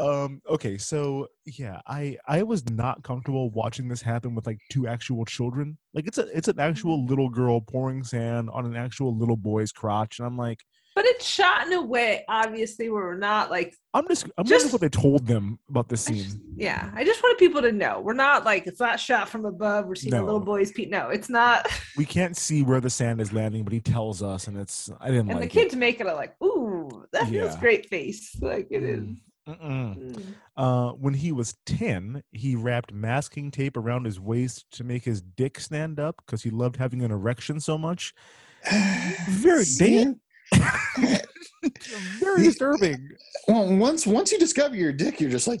Um. Okay. So yeah, I I was not comfortable watching this happen with like two actual children. Like it's a it's an actual little girl pouring sand on an actual little boy's crotch, and I'm like, But it's shot in a way, obviously, where we're not like, I'm just I'm Just- what they told them about this I just- scene. yeah. I just wanted people to know we're not like it's not shot from above. We're seeing a little boy's feet. No, it's not. We can't see where the sand is landing, but he tells us, and it's I didn't like And the like kids make it a like, ooh, that feels great face. Like it is. It. Mm-mm. Mm. Uh, when he was 10, he wrapped masking tape around his waist to make his dick stand up because he loved having an erection so much. Very Sand- Very disturbing. Well, once once you discover your dick, you're just like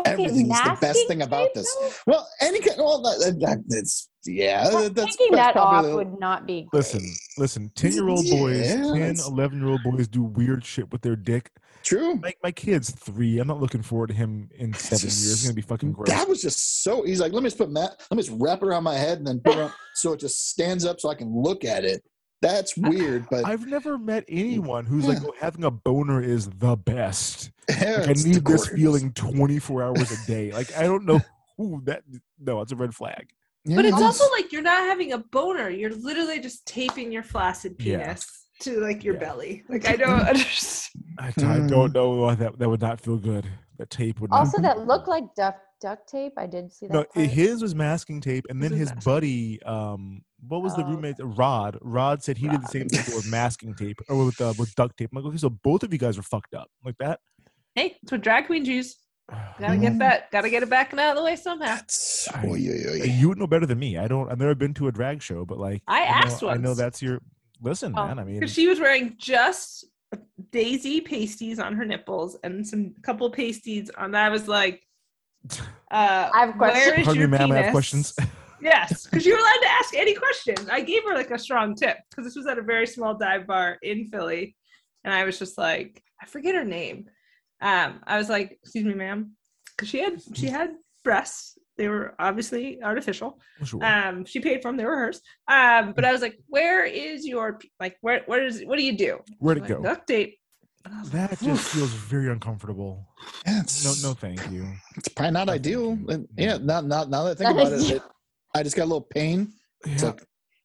Okay, everything's the best thing about this. though? Well, any kind. Well, that, that, that's yeah. Well, that's taking that's that off the- would not be. Great. Listen, listen, 10 year old boys, Yeah, 10, 11 year old boys do weird shit with their dick. True. Like my kid's three. I'm not looking forward to him in seven years. It's going to be fucking gross. That was just so. He's like, let me just put Matt. Let me just wrap it around my head and then put it on, so it just stands up so I can look at it. That's weird, but I've never met anyone who's like, oh, having a boner is the best. yeah, Like, I need this feeling 24 hours a day. Like, I don't know who that. No, it's a red flag. But Yeah, it's it also like you're not having a boner. You're literally just taping your flaccid Yeah. penis to like your Yeah. belly. Like I don't understand. I, I Mm. don't know why that that would not feel good. That tape would not. Also, that looked like duct duct tape. I did see that. no, part. his was masking tape, and then His his buddy, um, what was the Oh, roommate? Rod. Rod said he did the same thing with masking tape or with uh, with duct tape. I'm like, okay, so both of you guys are fucked up like that. Hey, it's what drag queens use. Gotta get that. Gotta get it back and out of the way somehow. That's, I-. You would know better than me. I don't. I've never been to a drag show, but like I know- asked I know that's your. Listen, Oh, man. I mean, Because she was wearing just daisy pasties on her nipples and some couple pasties on. That. I was like, uh, I have questions. Where is Pardon me, your ma'am, I have questions. Yes, because you were allowed to ask any question. I gave her like a strong tip because this was at a very small dive bar in Philly, and I was just like, I forget her name. Um, I was like, "Excuse me, ma'am," because she had she had breasts. They were obviously artificial. Sure. Um, she paid for them; they were hers. Um, but I was like, "Where is your like? Where where is what do you do?" Where to like, go? Duct tape. And I was like, That just feels very uncomfortable. Yeah, No, no, thank you. It's probably not No, ideal. thank yeah, not not now that I think about it, it, I just got a little pain. It's like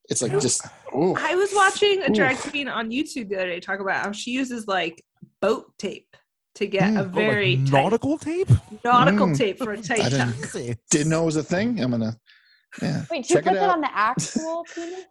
it's like just oh I was watching a drag queen on YouTube the other day talk about how she uses like boat tape to get Mm. a Oh, Oh, like very tight- nautical tape. nautical Mm. tape for a tight I tuck. didn't didn't know it was a thing. I'm gonna yeah. Wait, she check puts it it, on the actual penis?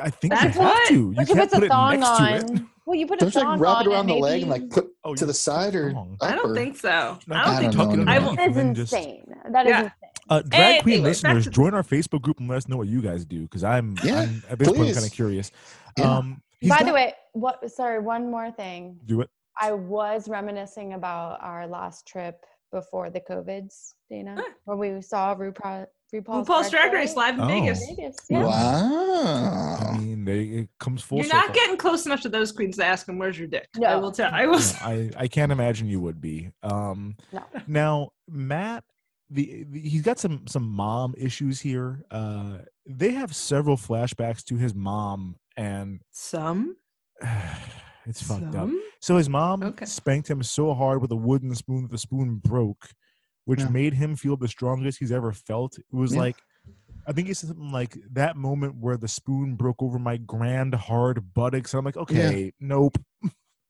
I think That's you have what- to. You Or can't puts put a it thong next on. to it. Well, you put a Don't you like thong wrap on it around the leg and like put Oh, to the side or. I don't think so. No, I don't I think. don't tuck it know. in I the will- neck That is and then just- insane. That is Yeah. insane. Uh, drag Anyway, queen back listeners, join our Facebook group and let us know what you guys do because I'm, Yeah, I'm at this point kind of curious. Yeah. Um, By got- the way, what? Sorry, one more thing. do it. I was reminiscing about our last trip before the COVIDs, Dana, Huh. where we saw RuPaul, RuPaul's, RuPaul's Drag Race live in Oh. Vegas. Vegas. Yeah. Wow. I mean, they, it comes full You're circle. not getting close enough to those queens to ask them where's your dick. I will tell. I will. No, I, I can't imagine you would be. Um, No. now Matt, the, the he's got some some mom issues here. Uh, they have several flashbacks to his mom, and Some. it's fucked up. Some. So his mom Okay. spanked him so hard with a wooden spoon that the spoon broke, which Yeah. made him feel the strongest he's ever felt. It was Yeah. like, I think it's something like that moment where the spoon broke over my grand hard buttocks. And I'm like, okay, nope.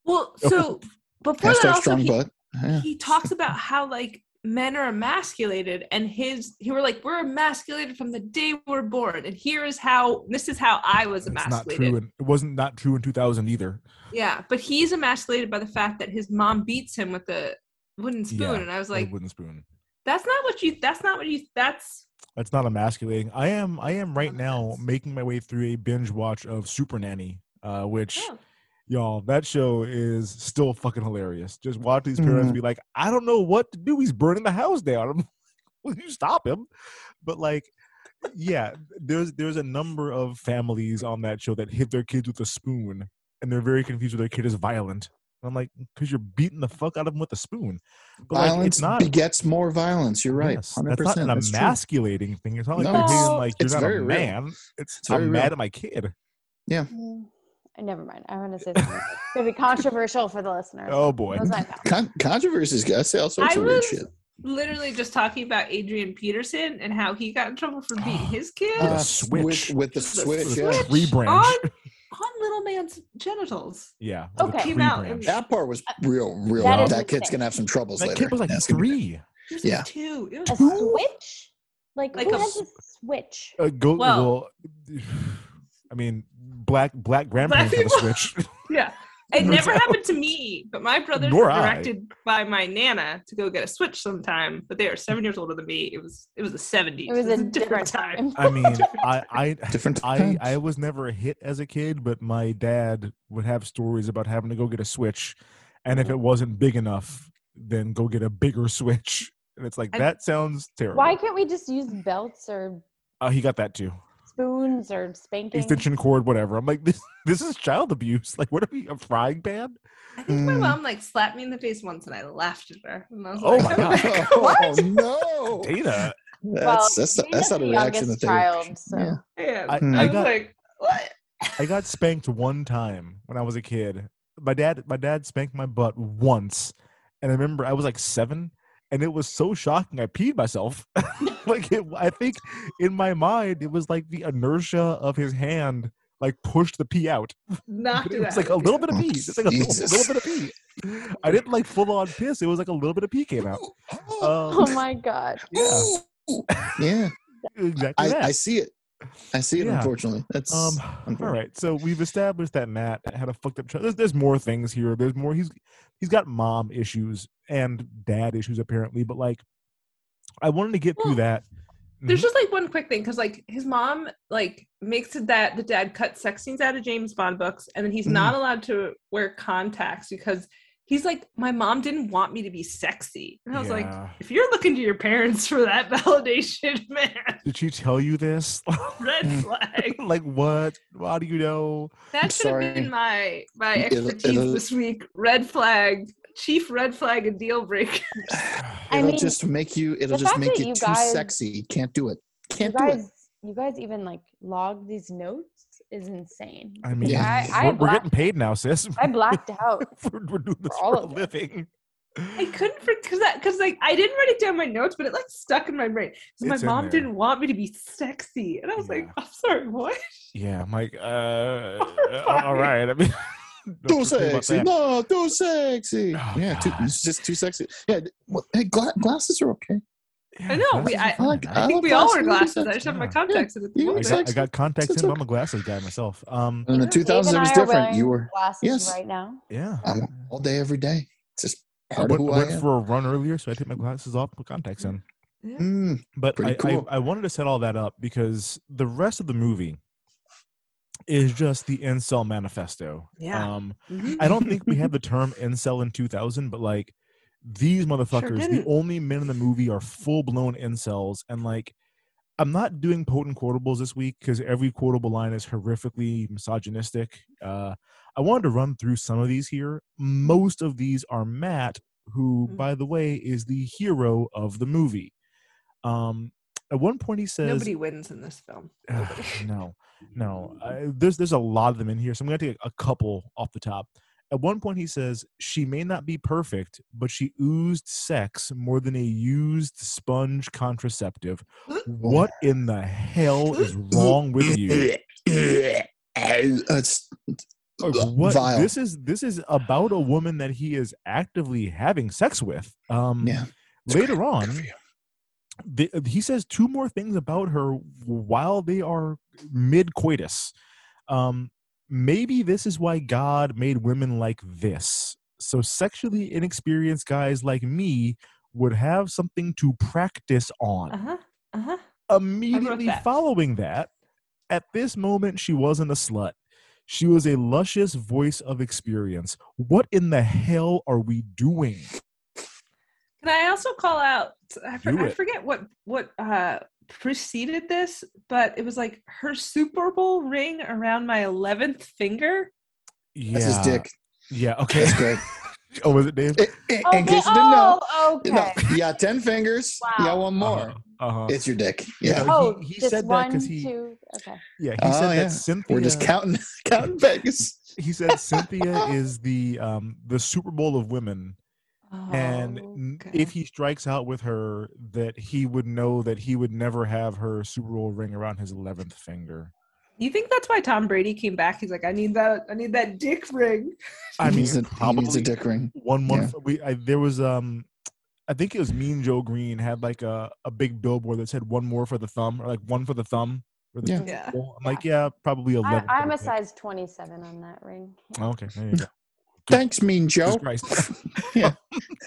Well, so before that, also strong he, butt. Yeah. he talks about how like men are emasculated, and his he were like we're emasculated from the day we're born, and here is how this is how I was emasculated. true. And it wasn't not true in 2000 either. Yeah, but he's emasculated by the fact that his mom beats him with a wooden spoon, Yeah, and I was like, wooden spoon. that's not what you. That's not what you. That's That's not emasculating. I am. I am right now making my way through a binge watch of Super Nanny, uh, which oh, y'all that show is still fucking hilarious. Just watch these parents Mhm. be like, I don't know what to do. He's burning the house down. I'm like, Will you stop him? But like, yeah, there's there's a number of families on that show that hit their kids with a spoon, and they're very confused with their kid is violent. And I'm like, because you're beating the fuck out of them with a spoon. But like, Violence it's not. begets more violence. You're right. Yes, Hundred that's not percent. an That's true. emasculating thing. It's not like No, they're it's- being like you're it's not very a real. man. It's, It's I'm mad real. at my kid. Mm, Never mind. I want to say something. it's gonna be controversial for the listeners. Oh boy. Those I. Con- controversies, guys. Say all sorts I of weird was shit. literally just talking about Adrian Peterson and how he got in trouble for beating his kid With a Uh, switch. With, with the The switch, With yeah. a tree branch. on on little man's genitals. Yeah. Okay. Came out and- That part was real, real. That That, is kid's gonna have some troubles That later. kid was like That's three. Was Yeah. like two. It A was switch? Like, Like who a has a s- switch? Uh, go Well- well. I mean, black black grandparents have a switch. Yeah. It never happened to me, but my brothers Nor were I. directed by my nana to go get a switch sometime. But they are seven years older than me. It was it was the seventies. It was a different time. I mean, I I Different I. I was never a hit as a kid, but my dad would have stories about having to go get a switch, and if it wasn't big enough, then go get a bigger switch. And it's like I- that sounds terrible. Why can't we just use belts or Uh, he got that too. Spoons or spanking? Extension cord, whatever. I'm like, this this is child abuse. Like, what are we a frying pan? I think my Mm. mom like slapped me in the face once, and I laughed at her. And I was Oh like, my God. oh no! Dana. That's that's, Dana's that's not a the reaction youngest that they. child, so Yeah. Yeah, I- I, I was got- like, what? I got spanked one time when I was a kid. My dad, my dad spanked my butt once, and I remember I was like seven, and it was so shocking. I peed myself. like it, I think in my mind, it was like the inertia of his hand, like pushed the pee out. Knocked It it was out. like a little bit of pee, It's like a little, little bit of pee. I didn't like full on piss. It was like a little bit of pee came out. Oh Um, my god. yeah, Yeah, exactly I, that. I see it. I see it. Yeah. Unfortunately, that's Um, all unfortunate. right. So we've established that Matt had a fucked up. Child. There's, there's more things here. There's more. He's he's got mom issues and dad issues apparently. But like, I wanted to get Well, through that. There's Mhm. just like one quick thing because like his mom like makes it that the dad cut sex scenes out of James Bond books, and then he's not Mm-hmm. allowed to wear contacts because he's like, my mom didn't want me to be sexy, and I was like, if you're looking to your parents for that validation, man, Did she tell you this? red flag. like what? How do you know? That should have been my my It'll- expertise it'll- this week. Red flag, chief red flag, and deal breaker. It'll mean, just make you. It'll just make that you you too guys- sexy. Can't do it. Can't do it. you guys even like log these notes is insane. I mean, Yeah. I, I, we're, we're getting paid now, sis. I blacked out. we're, we're doing this all for a of it. living. I couldn't because that because like I didn't write it down in my notes, but it like stuck in my brain. So my mom there. didn't want me to be sexy, and I was like, I'm sorry, what? Yeah, I'm like, uh, all right. I mean, Too don't forget about sexy. No, too sexy. Oh, yeah, too, it's just too sexy. Yeah. well, Hey, gla- glasses are okay. I know. We, I, Glasses are I. I think we all wear glasses. glasses. I just have my Yeah. contacts in at the I got, I got contacts It's in, but okay. I'm a glasses guy myself. Um, In the 2000s, it was different. You were glasses yes. right now. yeah. I'm all day, every day. It's just I part of went, who I went am. for a run earlier, so I take my glasses off, put contacts in. Mm, But I, cool. I, I wanted to set all that up because the rest of the movie is just the incel manifesto. Yeah. Um, Mhm. I don't think we had the term incel in 2000, but like these motherfuckers, the only men in the movie are full blown incels. And like, I'm not doing potent quotables this week because every quotable line is horrifically misogynistic. Uh, I wanted to run through some of these here. Most of these are Matt, who, Mm. by the way, is the hero of the movie. Um, at one point, he says, Nobody wins in this film. No, no. I, there's there's a lot of them in here, so I'm gonna take a couple off the top. At one point, he says she may not be perfect, but she oozed sex more than a used sponge contraceptive. What in the hell is wrong with you? It's what vile. this is this is about a woman that he is actively having sex with. Um, yeah. Later great. on, Good for you. The, he says two more things about her while they are mid coitus. Um, maybe this is why God made women like this. So sexually inexperienced guys like me would have something to practice on. Uh huh. Uh huh. Immediately that. following that, at this moment, she wasn't a slut. She was a luscious voice of experience. What in the hell are we doing? Can I also call out? I, for, I forget what what uh preceded this, but it was like her Super Bowl ring around my eleventh finger. Yeah. That's his dick. Yeah. Okay. That's great. oh, was it Dave? In, in- in Okay, case you didn't know, oh, you know, okay. you got 10 fingers. You got Wow. one more. Uh-huh. uh-huh. It's your dick. Yeah, Yeah. Oh, he, he just said that one, because he, two. Okay. yeah, he Oh, said yeah. that Cynthia. We're just counting counting Vegas. He said Cynthia is the um the Super Bowl of women, and Oh, n- okay. if he strikes out with her, that he would know that he would never have her Super Bowl ring around his eleventh finger. you think that's why Tom Brady came back? He's like, I need that. I need that dick ring. I mean, needs a, he probably needs a dick ring. one one. Yeah. We I, there was um. I think it was Mean Joe Greene had like a, a big billboard that said one more for the thumb or like one for the thumb. for the Yeah. Yeah. I'm like, yeah, probably I, eleven. I'm a size 27 on that ring. Oh, okay, there you go. Thanks, Mean Joe. Christ. yeah.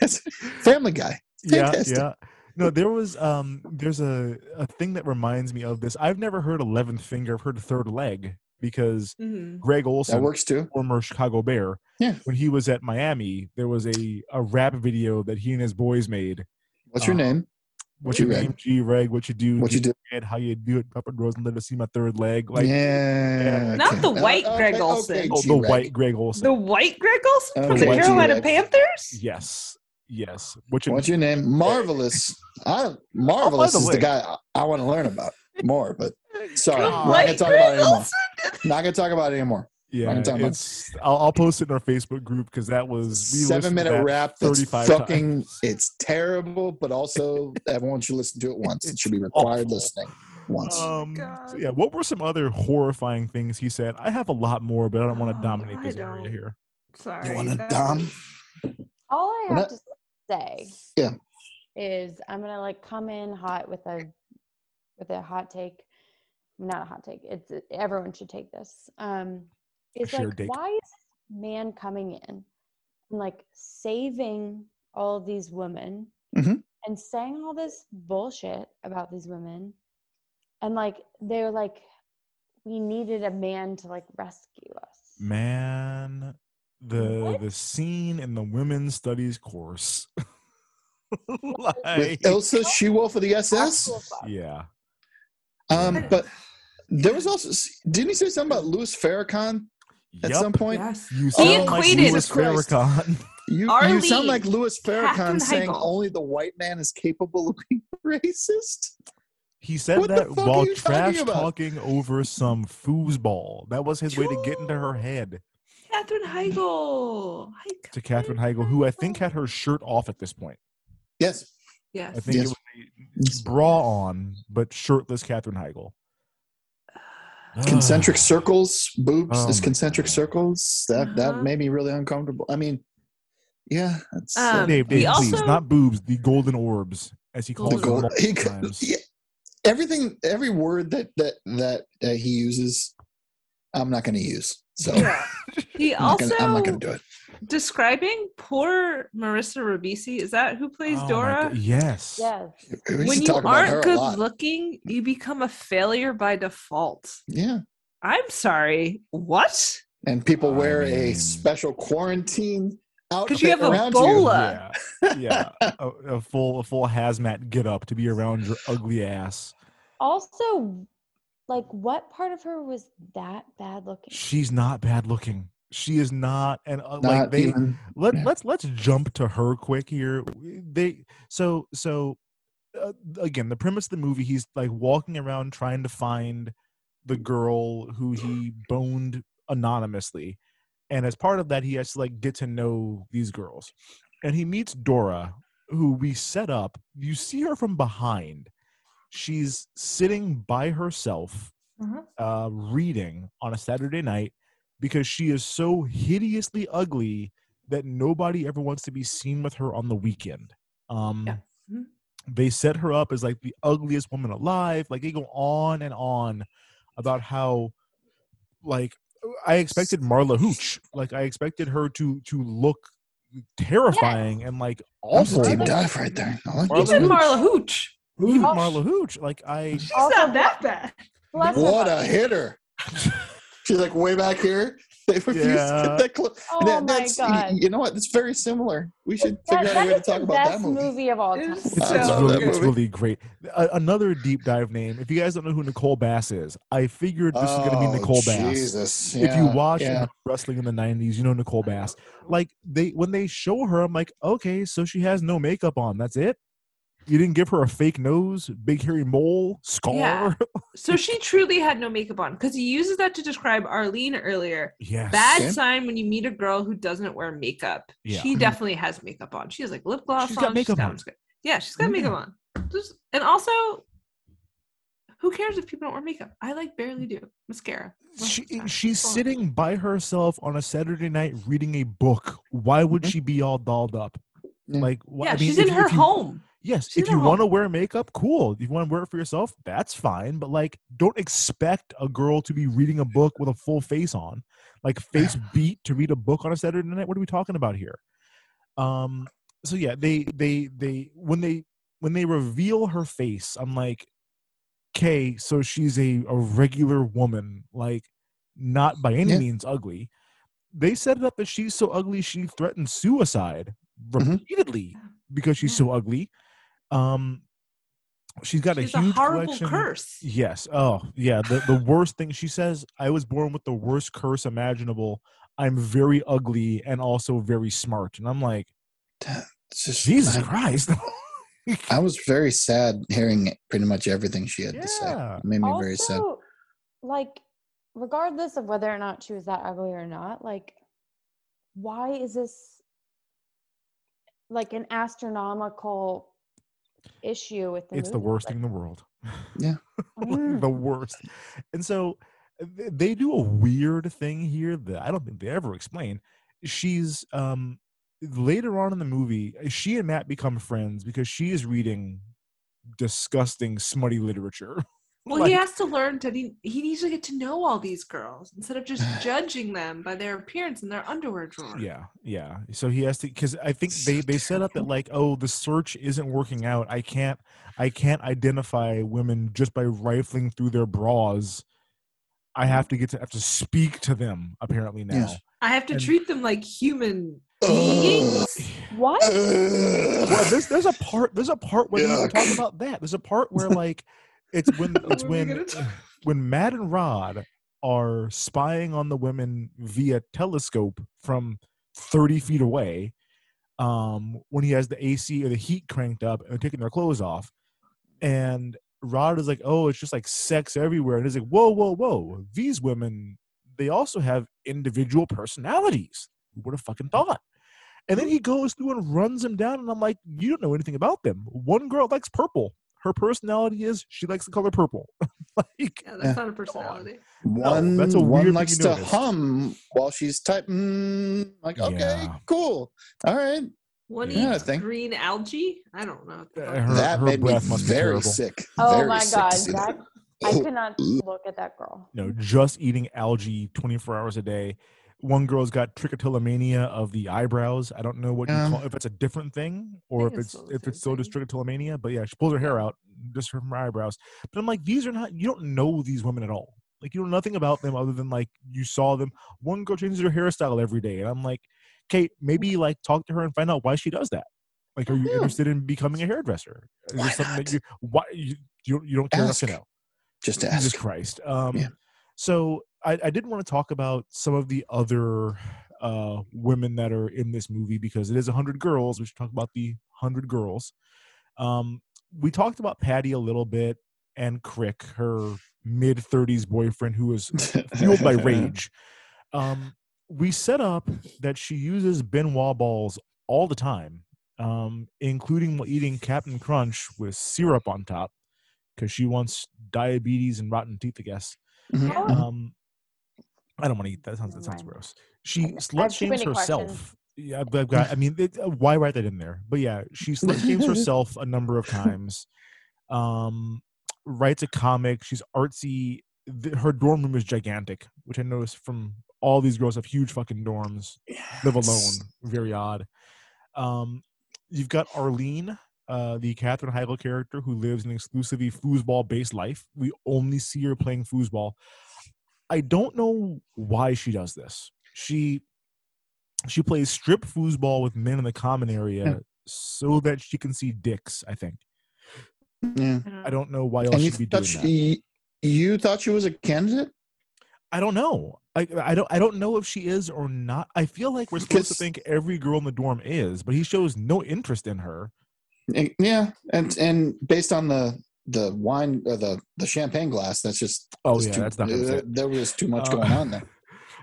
That's Family Guy. yeah Fantastic. yeah no there was um there's a a thing that reminds me of this i've never heard 11th finger i've heard third leg because Mhm. greg That works too. former chicago bear Yeah. when he was at miami there was a a rap video that he and his boys made What's your Uh, name? What you Reg. name g reg what you do What you do. Reg, how you do it papa rose and let us see my third leg like yeah. Not okay. the white Uh, Greg Olsen. okay, oh the white greg olsen The white Greg Olson from Okay, the Carolina Panthers. yes yes what you What's your name? Marvelous. I, Marvelous the is way- the guy I, I want to learn about more, but sorry, The we're not gonna talk Greg about it anymore. Olson. Not gonna talk about it anymore. Yeah I'm talking about- it's I'll, I'll post it in our facebook group because that was seven minute rap that's 35 fucking times. it's terrible, but also everyone should listen to it once. It should be required awful. listening once. Um, so yeah, what were some other horrifying things he said? I have a lot more, but I don't want to Oh, dominate I this area here. Sorry. you want to that dom? All I have not- to say Yeah. is I'm gonna like come in hot with a with a hot take. Not a hot take. It's everyone should take this. Um, it's share like take. why is this man coming in and like saving all these women Mhm. and saying all this bullshit about these women, and like they're like, we needed a man to like rescue us. Man, the What? the scene in the women's studies course. With like, Ilsa She Wolf of the SS. Yeah, Um, but there was also didn't he say something about Louis Farrakhan at Yep. some point? Yes. You He sound like equated- Louis Jesus Christ. Farrakhan. You, you sound like Louis Farrakhan saying only the white man is capable of being racist. He said What that while trash talking over some foosball. That was his way to get into her head. Katherine Heigl. Heig- To Katherine Heigl, who I think had her shirt off at this point. Yes. Yes. I think Yes. it was a bra on, but shirtless Katherine Heigl. Concentric circles, boobs, Oh is concentric God. circles. That Uh-huh. that made me really uncomfortable. I mean, yeah, that's uh, Um, Dave, Dave, please, also- not boobs, the golden orbs. as he The calls her gold- multiple he- times. yeah, everything, every word that that that uh, he uses, I'm not going to use. So He I'm not also gonna- I'm not going to do it. describing poor Marissa Ribisi. Is that who plays Oh Dora? Yes. Yes. We When you talk aren't good looking, you become a failure by default. Yeah. I'm sorry. What? And people wear a mean- special quarantine outfit Because you have around Ebola. Yeah, yeah, a, a full a full hazmat get up to be around your ugly ass. Also, like, what part of her was that bad looking? She's not bad looking. She is not, and uh, you. like they even. let yeah. let's let's jump to her quick here. They so so uh, again the premise of the movie. He's like walking around trying to find the girl who he boned anonymously, and as part of that, he has to like get to know these girls, and he meets Dora, who we set up. You see her from behind. She's sitting by herself, Mhm. uh, reading on a Saturday night because she is so hideously ugly that nobody ever wants to be seen with her on the weekend. Um, Yeah. Mhm. They set her up as like the ugliest woman alive. Like they go on and on about how, like, I expected Marla Hooch. Like I expected her to to look terrifying and like That was a deep dive right there. I like Marla You Hooch. Marla Hooch. Even Oh. Marla Hooch. Like I, She's Also, not that bad. Bless What heart. a hitter! She's like way back here. They refuse to get that close. Oh That- my that's- God. You know what? It's very similar. We should That, figure out a way to talk about best that movie. movie of all time. It's It's, I it's really, that it's movie. really great. A- another deep dive name. If you guys don't know who Nicole Bass is, I figured this is going to be Oh, Nicole Bass. Jesus. if you watch yeah. wrestling in the '90s, you know Nicole Bass. Like they when they show her, I'm like, okay, so she has no makeup on. That's it. You didn't give her a fake nose, big hairy mole, scar. Yeah. So she truly had no makeup on because he uses that to describe Arlene earlier. Yes. Bad Okay. sign when you meet a girl who doesn't wear makeup. Yeah. She definitely has makeup on. She has like lip gloss She's on. got makeup on. Yeah, she's got Yeah. makeup on. Just, and also, who cares if people don't wear makeup? I like barely do mascara. most She, she's Go on. sitting by herself on a Saturday night reading a book. Why would Mhm. she be all dolled up? Like, wh- Yeah, I mean, she's if in her you- home. Yes, if you want to wear makeup, cool. If you want to wear it for yourself, that's fine. But like, don't expect a girl to be reading a book with a full face on, like face beat to read a book on a Saturday night. What are we talking about here? Um. So yeah, they they they when they when they reveal her face, I'm like, okay, so she's a a regular woman, like not by any Yeah. means ugly. They set it up that she's so ugly she threatened suicide Mhm. repeatedly because she's so ugly. Um, she's got She's a a huge horrible collection. curse. Yes. Oh, yeah. The the worst thing she says, I was born with the worst curse imaginable. I'm very ugly and also very smart. And I'm like, just, Jesus I, Christ. I was very sad hearing pretty much everything she had to say. It made me very sad. Like, regardless of whether or not she was that ugly or not, like, why is this like an astronomical issue with the it's the worst Like, thing in the world. Yeah. Like, Mm. the worst. And so they do a weird thing here that I don't think they ever explain. She's um later on in the movie, she and Matt become friends because she is reading disgusting, smutty literature. Well, he has to learn that he he needs to get to know all these girls instead of just judging them by their appearance and their underwear drawer. Yeah, yeah. So he has to because I think they they set up that like, oh, the search isn't working out. I can't I can't identify women just by rifling through their bras. I have to get to have to speak to them apparently now. Yes. I have to And- treat them like human Ugh. beings. What? Uh, well, there's there's a part there's a part where we're Yuck. talking about that. There's a part where like it's when it's What are we when when Matt and Rod are spying on the women via telescope from 30 feet away. Um, when he has the AC or the heat cranked up and taking their clothes off, and Rod is like, "Oh, it's just like sex everywhere," and he's like, "Whoa, whoa, whoa! These women, they also have individual personalities. Who would have fucking thought?" And then he goes through and runs them down, and I'm like, "You don't know anything about them. One girl likes purple. Her personality is she likes the color purple. like, Yeah, that's not a personality. One, that's a weird one thing likes to noticed. hum while she's typing. Mm, like, okay, Yeah. cool. All right. One Yeah, eats think- green algae. I don't know. what the fuck. Her- that her made me must very terrible. sick. Oh Very my sick god, that I oh. could not look at that girl. No, just eating algae 24 hours a day. One girl's got trichotillomania of the eyebrows. I don't know what Yeah. you call if it's a different thing or if it's it's if it's still just trichotillomania. But yeah, she pulls her hair out just from her eyebrows. But I'm like, these are not. You don't know these women at all. Like you know nothing about them other than like you saw them. One girl changes her hairstyle every day, and I'm like, Kate, maybe like talk to her and find out why she does that. Like, are you Yeah. interested in becoming a hairdresser? Is Why this something not? that you why you you don't, you don't care enough to Ask. know? Just Jesus ask. Christ. Um, Yeah. So I, I did want to talk about some of the other uh, women that are in this movie because it is 100 girls. We should talk about the 100 girls. Um, we talked about Patty a little bit and Crick, her mid 30s boyfriend who is fueled by rage. Um, we set up that she uses Ben Wa balls all the time, um, including while eating Captain Crunch with syrup on top because she wants diabetes and rotten teeth, I guess. Mhm. Um, I don't want to eat that. That sounds, that sounds gross. She slut shames herself. questions. Yeah, I've I've got. I mean, it, uh, why write that in there? But yeah, she slut shames herself a number of times. Um, writes a comic. She's artsy. Her dorm room is gigantic, which I noticed from all these girls have huge fucking dorms. Live alone. Very odd. Um, you've got Arlene, uh, the Katherine Heigl character who lives an exclusively foosball based life. We only see her playing foosball. I don't know why she does this. She she plays strip foosball with men in the common area so that she can see dicks, I think. Yeah. I don't know why else And she'd be doing thought that. she, you thought she was a candidate? I don't know. I I don't I don't know if she is or not. I feel like we're supposed to think every girl in the dorm is, but he shows no interest in her. Eh, Yeah, and and based on the the wine or the the champagne glass, that's just Oh, that's yeah, too, that's not gonna there, there was too much Uh, going on there.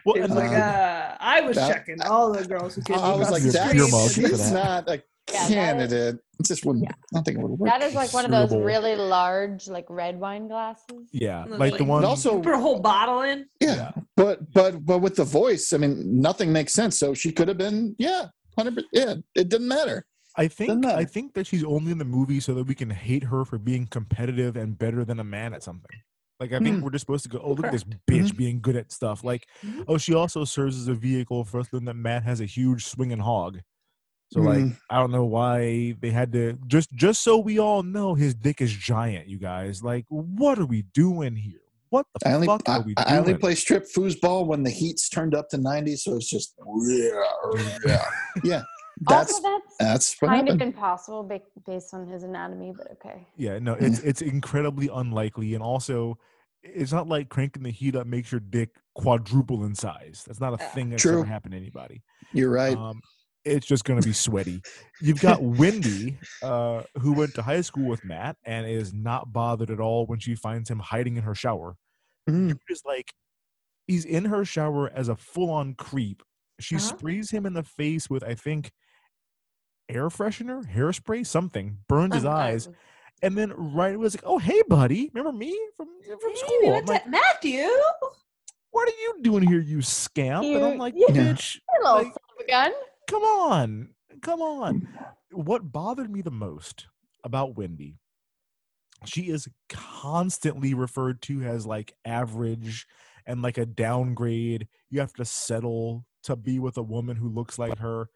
Well, It like, uh, I was that- checking all the girls who came I was like, the Your that's, beer street. mug for she's not a Yeah, that- candidate. It just wouldn't. I don't think it would work. That is like one of those really large, like red wine glasses. yeah, And like the one. But also, Put a whole bottle in. yeah, but but but with the voice, I mean, nothing makes sense. So she could have been, yeah, hundred. Yeah, it didn't matter. I think I think that she's only in the movie so that we can hate her for being competitive and better than a man at something. Like I think Hmm. we're just supposed to go, oh look at this bitch being good at stuff. Like, Mhm. oh, she also serves as a vehicle for us to learn that Matt has a huge swinging hog. So like, Mm. I don't know why they had to just just so we all know his dick is giant. You guys, like, what are we doing here? What the I only fuck I, are we doing? I only play strip foosball when the heat's turned up to ninety, so it's just yeah, yeah, yeah. That's also, that's that's kind happened. of impossible ba- based on his anatomy, but okay. Yeah, no, it's it's incredibly unlikely, and also it's not like cranking the heat up makes your dick quadruple in size. That's not a thing that's ever True. happened to anybody. You're right. Um, it's just going to be sweaty. You've got Wendy, uh, who went to high school with Matt and is not bothered at all when she finds him hiding in her shower. Mm. You're just like, he's in her shower as a full-on creep. She Uh-huh. sprays him in the face with, I think, air freshener, hairspray, something. Burned his eyes. And then right away was like, "Oh, hey, buddy, remember me from from Hey, we school?" I'm went like, Matthew. "What are you doing here, you scamp?" and I'm like, you- "Bitch, Hello, like, a gun. come on, come on." What bothered me the most about Wendy, she is constantly referred to as like average and like a downgrade. You have to settle to be with a woman who looks like her.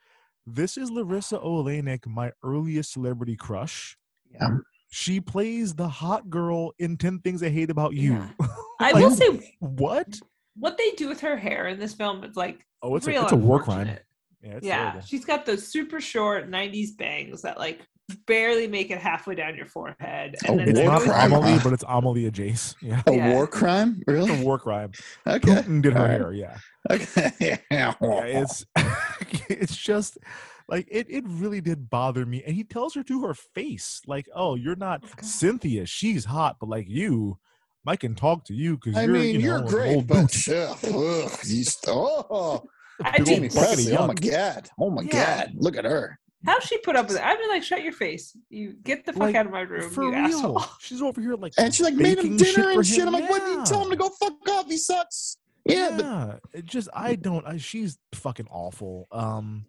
This is Larisa Oleynik, my earliest celebrity crush. Yeah. She plays the hot girl in 10 Things I Hate About You. Yeah. I Like, will say What? what they do with her hair in this film is like Oh, it's a, it's a war crime. Yeah, it's yeah, she's got those super short '90s bangs that like barely make it halfway down your forehead. A then It's war not go- crime. Amelie, uh. but it's Amelie Jace. Yeah. A Yeah. war crime, It's really? a war crime. Okay, Putin did her All right. hair, yeah. okay. yeah it's it's just like it, it really did bother me and he tells her to her face like oh you're not cynthia she's hot but like you i can talk to you because I you're mean, you know, you're great, but boot." ugh, ugh, st- oh, I Big do- old Jaime bucket of Pressly. Oh my god. Oh my Yeah. god. Look at her. How she put up with it? I'd be like, shut your face. You get the fuck Like, out of my room, for you real asshole. she's over here like And she like made him dinner for and shit. him. I'm like, what? You tell him to go fuck off. He sucks. Yeah, but yeah it just i don't I, she's fucking awful um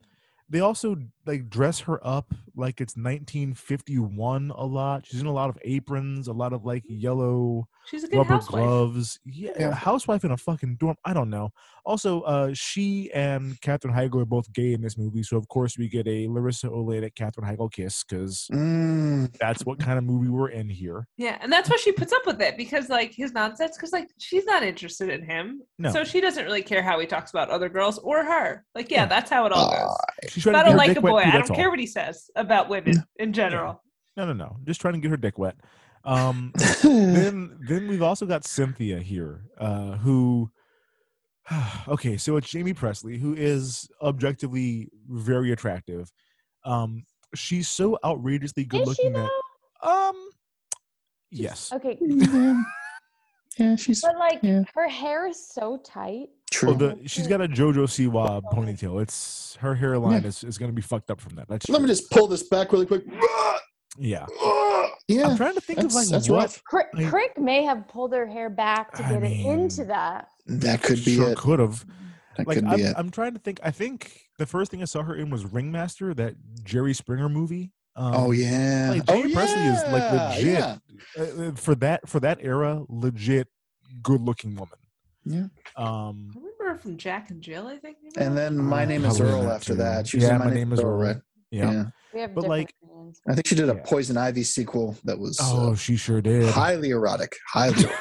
they also like dress her up like it's 1951 a lot. She's in a lot of aprons, a lot of like yellow She's a good rubber housewife. gloves. Yeah, Yeah. housewife in a fucking dorm. I don't know. Also, uh, she and Katherine Heigl are both gay in this movie, so of course we get a Larisa Oleynik Katherine Heigl kiss because Mm, that's what kind of movie we're in here. Yeah, and that's why she puts up with it because like his nonsense. Because like she's not interested in him, No. so she doesn't really care how he talks about other girls or her. Like, yeah, Yeah. that's how it all goes. She's trying I to get don't her like dick a wet boy, too, I don't all. care what he says about women in general. No, no, no. Just trying to get her dick wet. Um, then, then we've also got Cynthia here, uh, who. Okay, so it's Jaime Pressly, who is objectively very attractive. Um, she's so outrageously good Is she looking that though? um, yes. Okay. yeah. yeah, she's But like yeah. her hair is so tight. true. Oh, the, she's got a JoJo Siwa ponytail. It's her hairline Yeah. is, is going to be fucked up from that. That's Let me just pull this back really quick. yeah. Yeah, I'm trying to think of like that's what rough. Crick, I- Crick may have pulled her hair back to I get it into that. That could be sure it. could have. That Like could I'm, be it. I'm trying to think. I think the first thing I saw her in was Ringmaster, that Jerry Springer movie. Um, oh yeah. like, oh Jaime Pressly is like yeah, legit Yeah. uh, uh, for that for that era. Legit, good looking woman. Yeah. Um, I remember her from Jack and Jill. I think. And then my Oh, name is probably Earl after too. that. She was Yeah, in my, name is Earl, right? yeah. Yeah. We have But, like, opinions. I think she did a Poison Ivy sequel that was Oh, uh, she sure did. highly erotic. Highly erotic.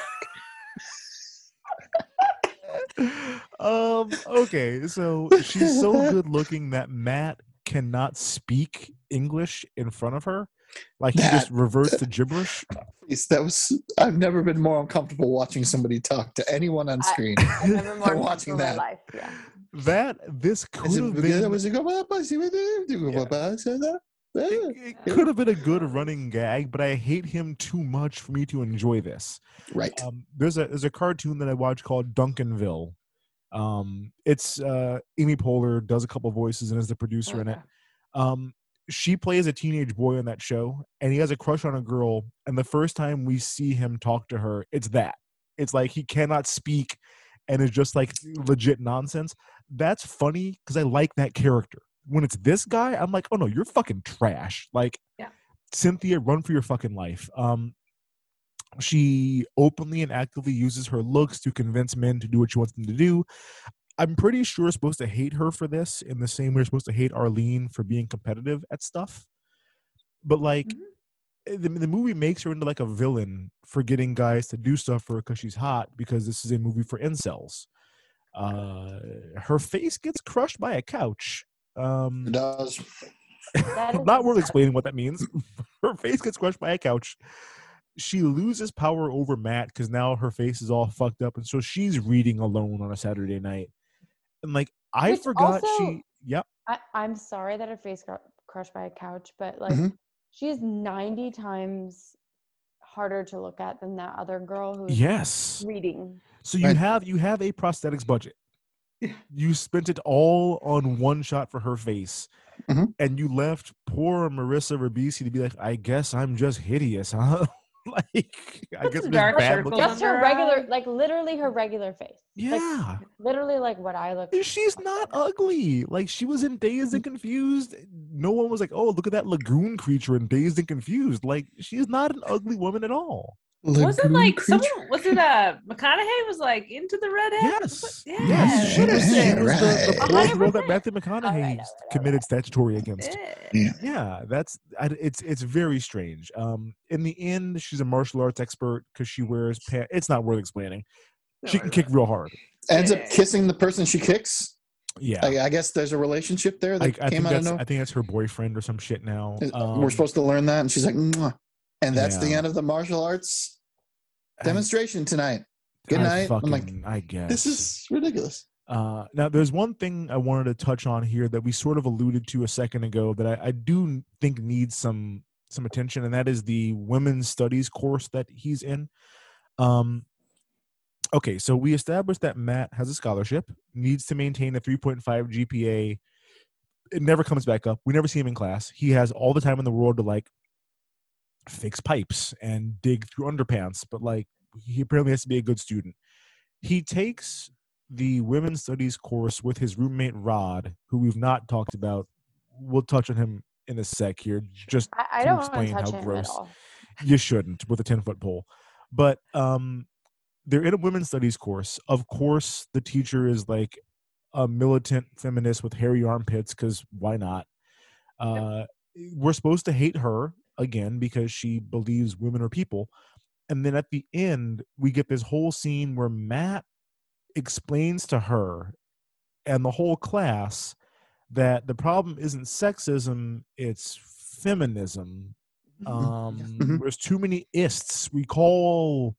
um okay so she's so good looking that matt cannot speak english in front of her like he just That- reverts to gibberish that was I've never been more uncomfortable watching somebody talk to anyone on screen. I've never more watching that. life. Yeah. That this could have been it go, "Well, I see what they do, Yeah. but I said that." it, it could have been a good running gag but i hate him too much for me to enjoy this Right. um, there's a there's a cartoon that I watch called Duncanville. Um, it's uh, Amy Poehler does a couple voices and is the producer in it. Um, she plays a teenage boy on that show, and he has a crush on a girl. And the first time we see him talk to her, it's that. It's like he cannot speak, and is just like legit nonsense. That's funny because I like that character. When it's this guy, I'm like, oh no, you're fucking trash. Like, Yeah. Cynthia, run for your fucking life. Um, she openly and actively uses her looks to convince men to do what she wants them to do. I'm pretty sure we're supposed to hate her for this in the same way we're supposed to hate Arlene for being competitive at stuff. But like Mhm. Eh, the, the movie makes her into like a villain for getting guys to do stuff for her because she's hot because this is a movie for incels. Uh, her face gets crushed by a couch. Um, It does. Not worth explaining what that means. her face gets crushed by a couch. She loses power over Matt because now her face is all fucked up, and so she's reading alone on a Saturday night. And like I Which forgot also- she. Yep. I, I'm sorry that her face got crushed by a couch, but like Mhm. She is 90 times harder to look at than that other girl who's Yes. reading. So you Right. have you have a prosthetics budget. You spent it all on one shot for her face, Mhm. and you left poor Marissa Ribisi to be like, "I guess I'm just hideous, huh?" like, I guess some just dark bad circles. Just her regular, eye. like literally her regular face. Like, Yeah. literally like what I look. She's not ugly. Like she was in Dazed and Confused. No one was like, "Oh, look at that lagoon creature in Dazed and Confused." Like she's not an ugly woman at all. Was it like creature? someone? Was it uh McConaughey was like into the redhead? Yes. Yeah. Yes. She was, she Yeah, was the, the right. poor girl that 100%. Matthew I know, I McConaughey know, I committed statutory against. Yeah. Yeah, that's I, it's it's very strange. Um, in the end, she's a martial arts expert because she wears pants. It's not worth explaining. She can kick real hard. Ends Yeah. up kissing the person she kicks. Yeah, I, I guess there's a relationship there that I think came out of nowhere. I think that's her boyfriend or some shit now. Um, We're supposed to learn that, and she's like, Mwah. and that's the end of the martial arts I- demonstration tonight. Good I night. I'm like, I guess This is ridiculous. Uh, now, there's one thing I wanted to touch on here that we sort of alluded to a second ago that I, I do think needs some some attention, and that is the women's studies course that he's in. Um, okay, so we established that Matt has a scholarship, needs to maintain a 3.5 GPA. It never comes back up. We never see him in class. He has all the time in the world to like fix pipes and dig through underpants, but like he apparently has to be a good student. He takes the women's studies course with his roommate Rod, who we've not talked about we'll touch on him in a sec here, just I, I to don't explain touch how gross you shouldn't with a 10 foot pole. But um, they're in a women's studies course. Of course, the teacher is like a militant feminist with hairy armpits because why not? Uh, we're supposed to hate her again because she believes women are people. And then at the end, we get this whole scene where Matt explains to her and the whole class that the problem isn't sexism, it's feminism. Um, There's too many ists. We call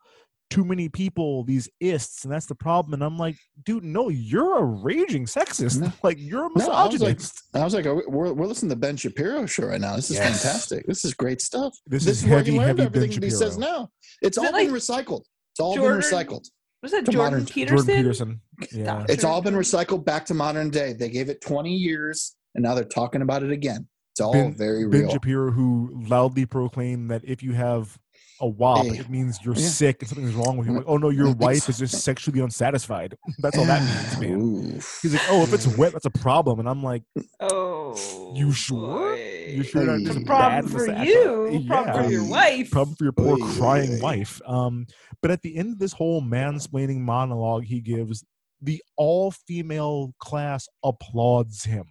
too many people these ists, and that's the problem. And I'm like, dude, no, you're a raging sexist. Like you're a No, I was like, misogynist. I was like, we- we're, we're listening to Ben Shapiro show right now. This is Yes. fantastic. This is great stuff. This is where heavy, he learned everything that he says Shapiro. now. It's Is all it been like recycled. It's all Jordan- been recycled. Was that Jordan Peterson? Jordan Peterson. Yeah. It's all been recycled back to modern day. They gave it 20 years, and now they're talking about it again. It's all ben, very real. Ben. Shapiro, who loudly proclaimed that if you have a wop, Yeah. it means you're Yeah. sick and something's wrong with you. Like, oh no, your wife is just sexually unsatisfied. That's all that means, man. He's like, oh, if it's wet, that's a problem. And I'm like, Oh, you sure? You sure that Hey. isn't problem bad for the- you, problem for your wife. problem for your poor Oy, crying oy, oy. wife. Um, but at the end of this whole mansplaining monologue he gives, the all female class applauds him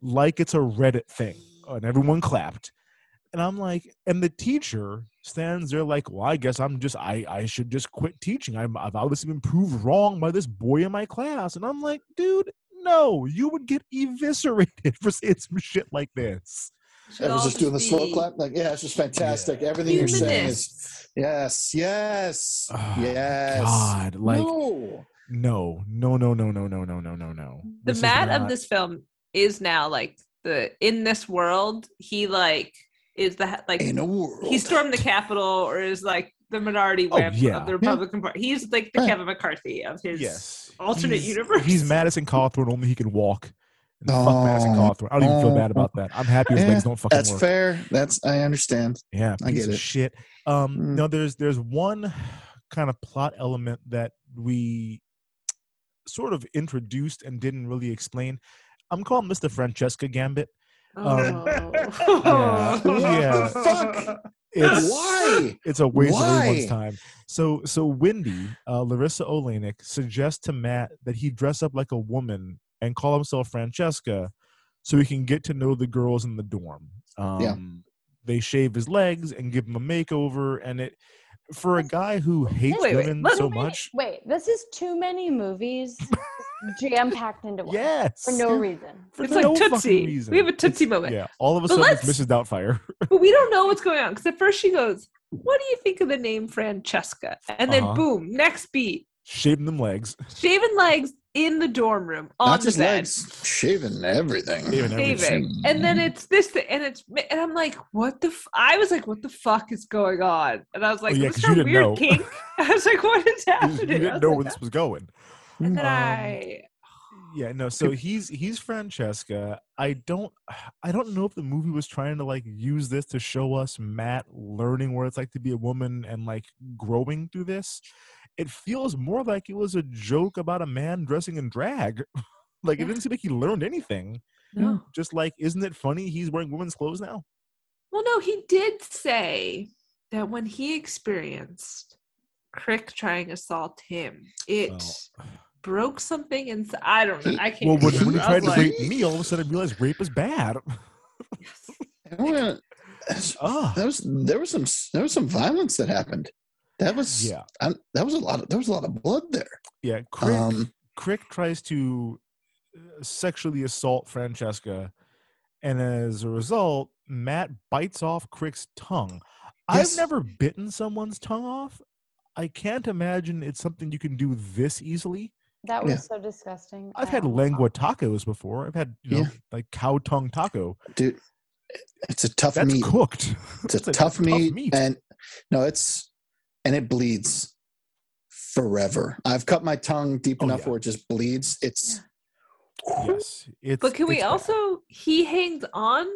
like it's a Reddit thing, and everyone clapped. And I'm like, and the teacher stands there like, well, I guess I'm just, I, I should just quit teaching. I'm, I've obviously been proved wrong by this boy in my class. And I'm like, dude, no, you would get eviscerated for saying some shit like this. I was just doing the slow clap. Like, yeah, it's just fantastic. Everything you're saying is yes, yes, ah, yes. Oh, God, like, no. no, no, no, no, no, no, no, no, no, no. the This is Matt of this film is now like the in this world he like is the like in a world he stormed the Capitol or is like the minority Oh, whip yeah. of the Yeah. Republican Party. He's like the Right. Kevin McCarthy of his Yes. alternate he's, universe. He's Madison Cawthorn, only he can walk. And fuck Madison Oh, Cawthorn. I don't even feel bad oh. about that. I'm happy his Yeah, legs don't fucking That's work. fair. That's I understand. Yeah, I piece get of it. shit. Um, Mm. no, there's there's one kind of plot element that we sort of introduced and didn't really explain. I'm calling this the Francesca Gambit. Um, Oh. yeah, yeah. Fuck. It's Why? It's a waste of everyone's time. So so Wendy, uh, Larisa Oleynik suggests to Matt that he dress up like a woman and call himself Francesca, so he can get to know the girls in the dorm. Um, Yeah. They shave his legs and give him a makeover, and it for a guy who hates Wait, wait, women let- so wait, much. Wait, this is too many movies jam packed into one Yes, for no reason. for It's like no fucking Tootsie. reason. We have a It's- Tootsie moment. Yeah, all of a But sudden it's Mrs. Doubtfire. But we don't know what's going on because at first she goes, "What do you think of the name Francesca?" And then Uh-huh. boom, next beat, Shaving them legs, Shaving legs in the dorm room on Not the just bed. legs, shaving everything. Shaving everything. shaving. And then it's this thing, and it's and I'm like, what the? F-? I was like, what the fuck is going on? And I was like, Oh, yeah, this 'cause is you a didn't weird know. kink. I was like, what is happening? you I didn't know like, where this was going. And then Um, I? yeah no so he's he's francesca. I don't i don't know if the movie was trying to like use this to show us matt learning what it's like to be a woman and like growing through this. It feels more like it was a joke about a man dressing in drag. Like it didn't seem like he learned anything. No. just like isn't it funny he's wearing women's clothes now? Well, no, he did say that when he experienced Crick trying to assault him, it broke something inside. I don't know. I can't. well when, when he tried to like, rape me all of a sudden i realized rape is bad I wanna- Ah. That was there was some there was some violence that happened. That was Yeah. I, that was a lot of there was a lot of blood there. yeah crick, Um, crick tries to uh, sexually assault francesca and as a result matt bites off crick's tongue Yes. i've never bitten someone's tongue off i can't imagine it's something you can do this easily That was Yeah. so disgusting. i've had oh, almost lengua tacos before i've had you know Yeah. like cow tongue taco dude, it's a tough that's meat. cooked It's a That's tough, meat, meat. and no, it's and it bleeds forever. I've cut my tongue deep Oh, enough yeah. where it just bleeds. It's yes it's but can we it's bad. also? He hangs on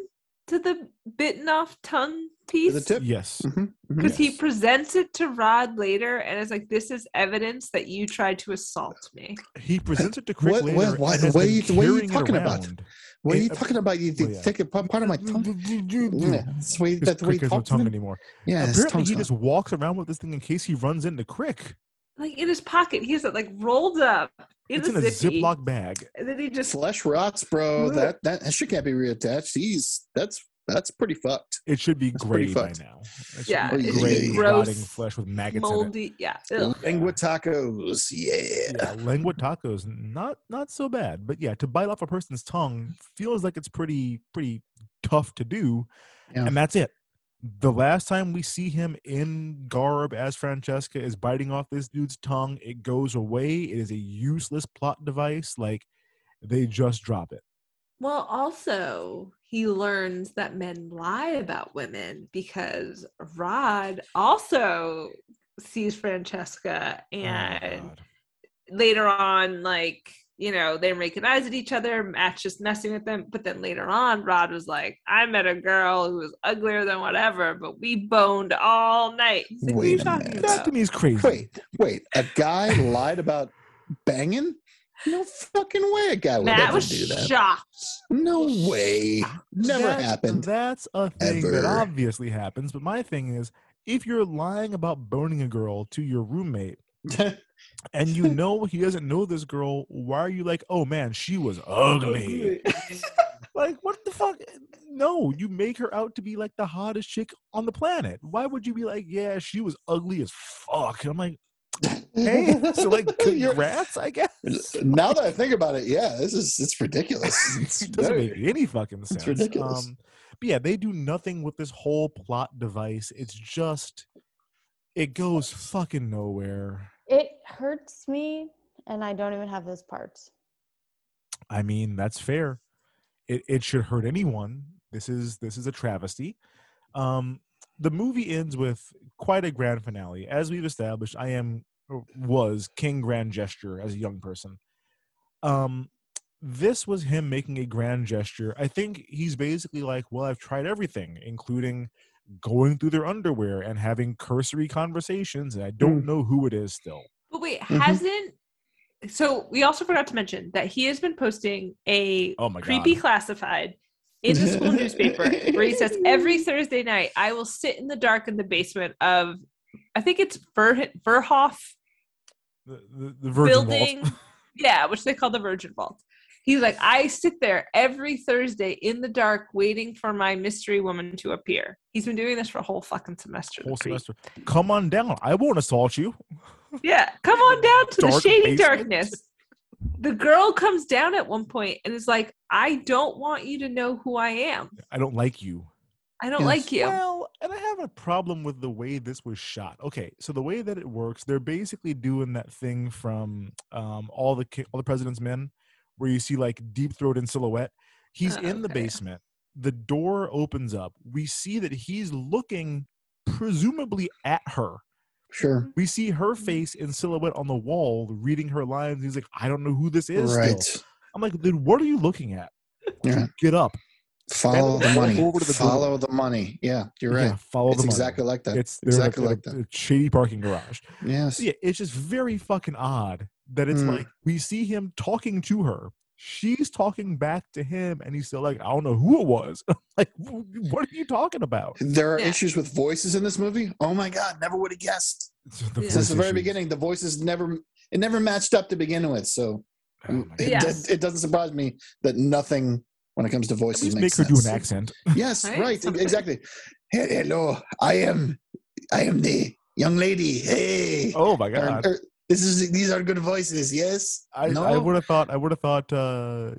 to the bitten off tongue piece? The tip. Yes. Mhm, mhm. Because he presents it to Rod later and is like, This is evidence that you tried to assault me. He presents it to Crick What- later. what- why- and what are you- what are you talking about? around. What are you It- talking about? You Oh, yeah. take a part part of my tongue. Yeah, that's the way, Because that's the way he Crick no tongue anymore. Yeah, Apparently, he gone. just walks around with this thing in case he runs into Crick. Like in his pocket, he has it like rolled up in It's a in a zippy, Ziploc bag. And then he just flesh rots, bro. That that that shit can't be reattached. He's that's that's pretty fucked. It should be That's gray by fucked. now. It Yeah, be it's gray, gross, rotting flesh with maggots in it. moldy. Yeah. ugh. Lengua tacos. Yeah. Yeah, lengua tacos, not not so bad, but yeah, to bite off a person's tongue feels like it's pretty pretty tough to do, Yeah. and that's it. The last time we see him in garb as Francesca is biting off this dude's tongue, it goes away. It is a useless plot device. Like they just drop it. Well, also, he learns that men lie about women because Rod also sees Francesca Oh, and God. later on, like, you know, they're making eyes at each other, Matt's just messing with them. But then later on, Rod was like, I met a girl who was uglier than whatever, but we boned all night. He's like, what are you Wait a talking minute. that to me is crazy. Wait, wait. A guy lied about banging? No fucking way a guy would Matt ever was do that. shocked. No way. Never That- happened. That's a thing that Ever. obviously happens. But my thing is, if you're lying about boning a girl to your roommate and you know he doesn't know this girl, why are you like, oh man, she was ugly? like, what the fuck? No, you make her out to be like the hottest chick on the planet. Why would you be like, yeah, she was ugly as fuck? And I'm like, hey, so like, You're- congrats, I guess. now that I think about it, yeah, this is it's ridiculous. It's it doesn't very- make any fucking sense. ridiculous. Um, but yeah, they do nothing with this whole plot device. It's just, it goes fucking nowhere. It hurts me, and I don't even have those parts. I mean, that's fair. It it should hurt anyone. This is this is a travesty. Um, the movie ends with quite a grand finale. As we've established, I am was King Grand Gesture as a young person. Um, this was him making a grand gesture. I think he's basically like, well, I've tried everything, including going through their underwear and having cursory conversations, and I don't know who it is still. But wait, Mhm. hasn't so we also forgot to mention that he has been posting a Oh my creepy God. classified in the school newspaper where he says every Thursday night I will sit in the dark in the basement of I think it's Ver Verhoff The, the, the Virgin building. Vault. yeah, which they call the Virgin Vault. He's like, I sit there every Thursday in the dark waiting for my mystery woman to appear. He's been doing this for a whole fucking semester. whole semester. Come on down. I won't assault you. Yeah, come on down to the shady basement. darkness. The girl comes down at one point and is like, I don't want you to know who I am. I don't like you. I don't like you. Well, and I have a problem with the way this was shot. Okay, so the way that it works, they're basically doing that thing from um, all the all the President's Men, where you see like Deep Throat in silhouette. He's Oh, in the okay. basement. The door opens up. We see that he's looking presumably at her. Sure. We see her face in silhouette on the wall, reading her lines. He's like, I don't know who this is. still." Right. I'm like, dude, what are you looking at? Yeah. Get up. Follow the money. the. Follow the money. Yeah, you're right. Yeah, follow it's the money. exactly like that. It's exactly a- like that. a shady parking garage. Yes. So yeah, it's just very fucking odd that it's Mm. like we see him talking to her. She's talking back to him, and he's still like, I don't know who it was. like, what are you talking about? There are Yeah. issues with voices in this movie. Oh my god, never would have guessed. The Since voice the very issues. beginning, the voices never it never matched up to begin with. So Oh it, God. Yes. it doesn't surprise me that nothing when it comes to voices least make makes her do an accent. Yes, Right, right, exactly. Hey, hello, I am, I am the young lady. Hey, Oh my Or- god! or, this is these are good voices. Yes, I, no. I would have thought I would have thought uh,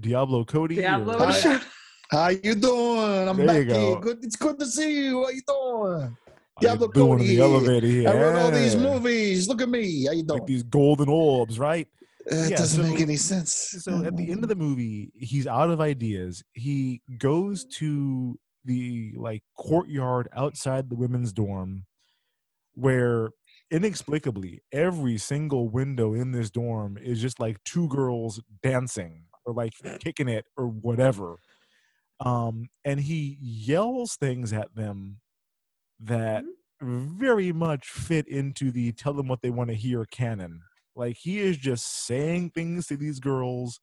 Diablo Cody. Diablo I- showed- How you doing? I'm There back you go. here. Good. It's good to see you. How you doing? Diablo doing in Cody. the elevator here. I wrote all these movies. Look at me. How you doing? like these golden orbs, right? it yeah, doesn't make any sense. So at the end of the movie, he's out of ideas. He goes to the like courtyard outside the women's dorm, where inexplicably every single window in this dorm is just like two girls dancing or like kicking it or whatever. Um, and he yells things at them that Mm-hmm. very much fit into the tell them what they want to hear canon. Like he is just saying things to these girls,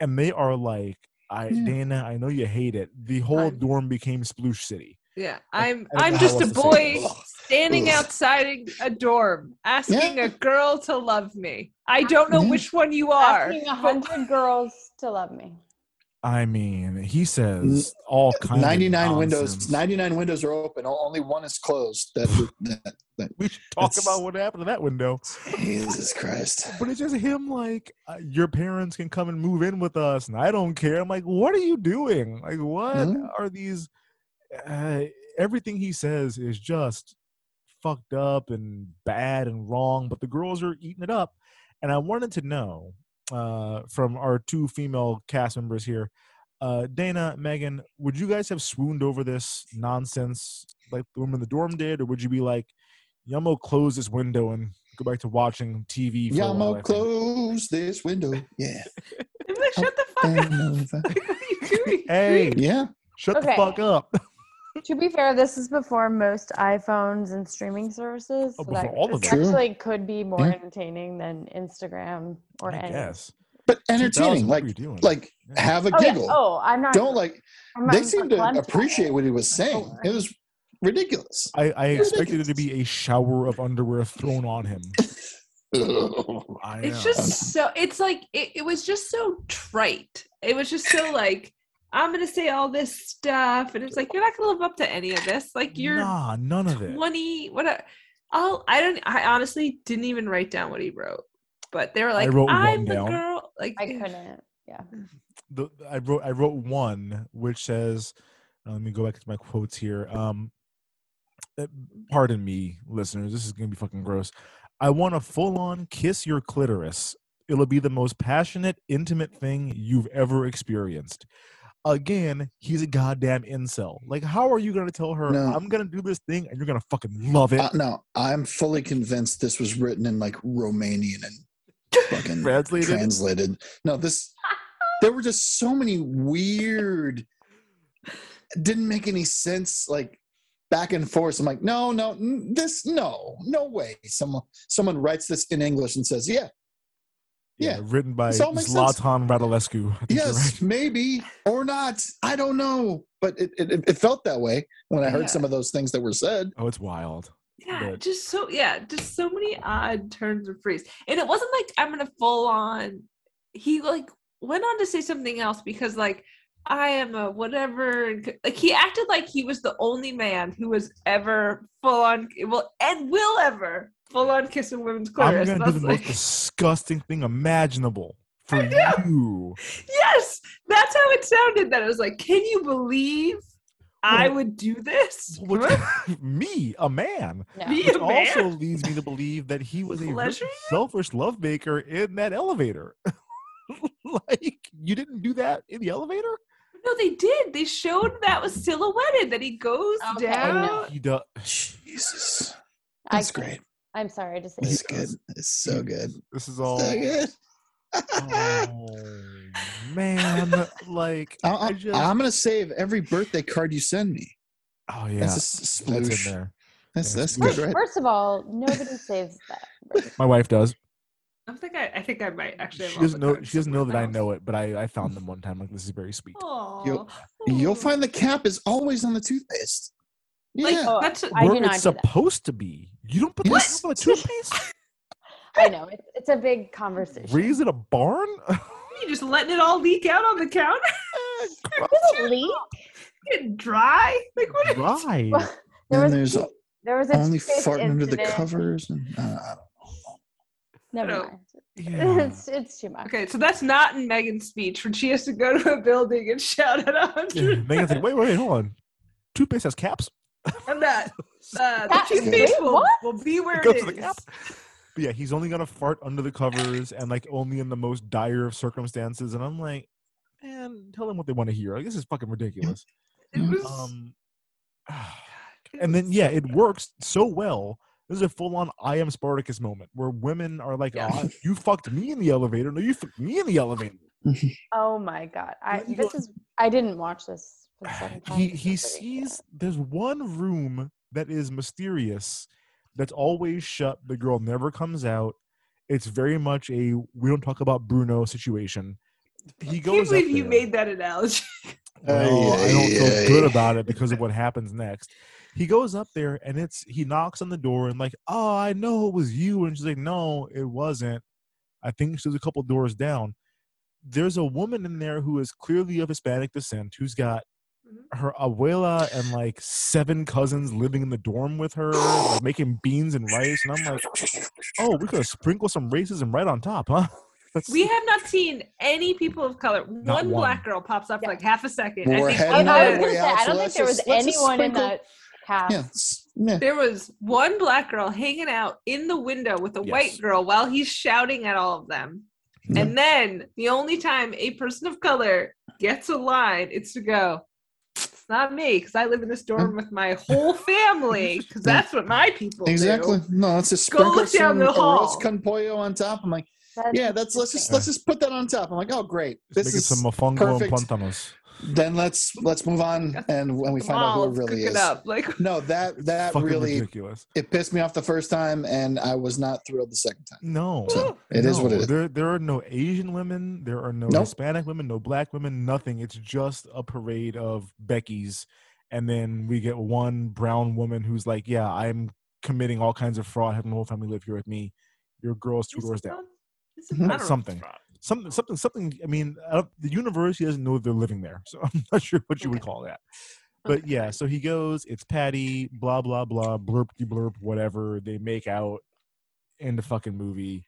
and they are like, "I. Dana, I know you hate it." The whole dorm became Sploosh City. Yeah, I'm I, I'm just a else to say boy standing outside a dorm asking a girl to love me. I don't know which one you are. Asking a hundred girls to love me. I mean, he says all kinds. 99 windows 99 windows are open only one is closed that, that, that We should talk about what happened to that window. jesus christ But it's just him like, uh, your parents can come and move in with us, and I don't care. I'm like, what are you doing? Like, what Mhm. are these? Uh, everything he says is just fucked up and bad and wrong, but the girls are eating it up. And I wanted to know uh, from our two female cast members here, uh, Dana, Megan, would you guys have swooned over this nonsense like the woman in the dorm did, or would you be like, yeah, I'm close this window and go back to watching TV? For yeah a i'm while, gonna I think." close this window yeah Shut the fuck up. Hey, yeah shut Okay. the fuck up. To be fair, this is before most iPhones and streaming services. Oh, so that before all of this them. True. actually could be more Yeah. entertaining than Instagram or I any. guess. but entertaining what like were you doing? like have a Oh, yeah. giggle Oh, I'm not. don't like I'm not they seem to appreciate it. what he was saying it was ridiculous I, I expected it to be a shower of underwear thrown on him. It's just so it's like it, it was just so trite. It was just so like I'm gonna say all this stuff, and it's like you're not gonna live up to any of this. Like you're nah, none of it. 20 what I'll I don't I honestly didn't even write down what he wrote. But they were like, wrote I'm the down. girl. Like I couldn't. Yeah. the, I wrote I wrote one which says, uh, let me go back to my quotes here. Um, uh, pardon me, listeners, this is gonna be fucking gross. I want to full on kiss your clitoris. It'll be the most passionate, intimate thing you've ever experienced. Again, he's a goddamn incel. Like, how are you gonna tell her No. I'm gonna do this thing and you're gonna fucking love it? Uh, no, I'm fully convinced this was written in like Romanian and fucking Translated? translated. No, this there were just so many weird, didn't make any sense. Like back and forth. I'm like, no, no, this, no, no way. Someone, someone writes this in English and says, yeah, yeah, written by This all makes sense. Zlatan Radulescu. I think you're yes, right. maybe or not. I don't know, but it, it, it felt that way when I heard Yeah. some of those things that were said. Oh, it's wild. yeah, But- just so yeah, just so many odd turns of phrase. And it wasn't like I'm gonna full on he like went on to say something else because like I am a whatever like he acted like he was the only man who was ever full on well and will ever full on kiss women's woman's I'm gonna do the like, most disgusting thing imaginable for you. yes, that's how it sounded. That I was like, can you believe I would do this? Which- me, a man. No. Me, Which a man? also leads me to believe that he was a very Pleasure? selfish lovemaker in that elevator. like you didn't do that in the elevator? No, they did. They showed that was silhouetted. That he goes Okay, oh, down. no. He does. Jesus, that's can't. great. I'm sorry to say. It's good. It's so good. This is all. So good. Oh man, like I, I I, just. I'm gonna save every birthday card you send me. oh yeah, That's a that's in there. That's Yeah, that's good, right? First of all, nobody saves that. My wife does. I think I, I think I might actually. She doesn't know. She doesn't know that somewhere I know it, but I I found them one time. Like this is very sweet. Aw. You'll- You'll find the cap is always on the toothpaste. Like, Yeah. Oh, that's I Where do it's do supposed to be. You don't put Yes. that on a toothpaste. I know it's, it's a big conversation. Raise in a barn. you just letting it all leak out on the counter, Does it leak? Get dry. Like what? Right. There and was there's there was a only toothpaste farting under the covers. And, uh, I don't know. Never No. mind. Yeah. It's it's too much. Okay, so that's not in Megan's speech when she has to go to a building and shout at a Yeah. Megan's like, wait, wait, hold on. Toothpaste has caps. I'm not. Uh, the That- toothpaste wait, will, will be where It goes it to the is. cap. But yeah, he's only gonna fart under the covers and like only in the most dire of circumstances. And I'm like, man, tell them what they want to hear. Like this is fucking ridiculous. It was, Um, and then yeah, it works so well. This is a full-on "I am Spartacus" moment where women are like, Yeah. "Oh, you fucked me in the elevator. No, you fucked me in the elevator." Oh my god! I this is I didn't watch this for the second time. he he is pretty sees there's one room that is mysterious that's always shut the girl never comes out. It's very much a we don't talk about bruno situation. He I can't goes believe you made that analogy. well, i don't feel good about it because of what happens next. He goes up there and it's he knocks on the door and like oh i know it was you. And she's like no it wasn't. I think she's a couple doors down. There's a woman in there who is clearly of hispanic descent who's got Mm-hmm. her abuela and like seven cousins living in the dorm with her, like making beans and rice. And I'm like, oh, we could sprinkle some racism right on top, huh? That's, We have not seen any people of color. One, one. black girl pops up for like half a second. I we're think I, I was gonna say I don't think there was just- anyone in that cast. Yeah, yeah. there was one black girl hanging out in the window with a Yes. white girl while he's shouting at all of them. Yeah. And then the only time a person of color gets a line, it's to go, it's not me, because I live in this dorm mm. with my whole family, because that's what my people Exactly. do. No, let's just Go sprinkle down some the hall. con pollo on top. I'm like, That's yeah, that's let's just let's just put that on top. I'm like, oh great, Just this is some mofongo perfect. and plantanos. Then let's let's move on and when we Come find out who it really is. it up. Like, No, that that Fucking really ridiculous. it pissed me off the first time, and I was not thrilled the second time. No, So it is what it is. There, there are no Asian women. There are no Nope. Hispanic women. No black women. Nothing. It's just a parade of Becky's, and then we get one brown woman who's like, "Yeah, I'm committing all kinds of fraud. Having the whole family live here with me. Your girl's two This doors down. not- this is- Mhm. I don't. Something. Something, something, something. I mean, I the university doesn't know they're living there, so I'm not sure what you would call that. But yeah, so he goes. It's Patty. Blah blah blah. Blurp blurp. Whatever. They make out in the fucking movie.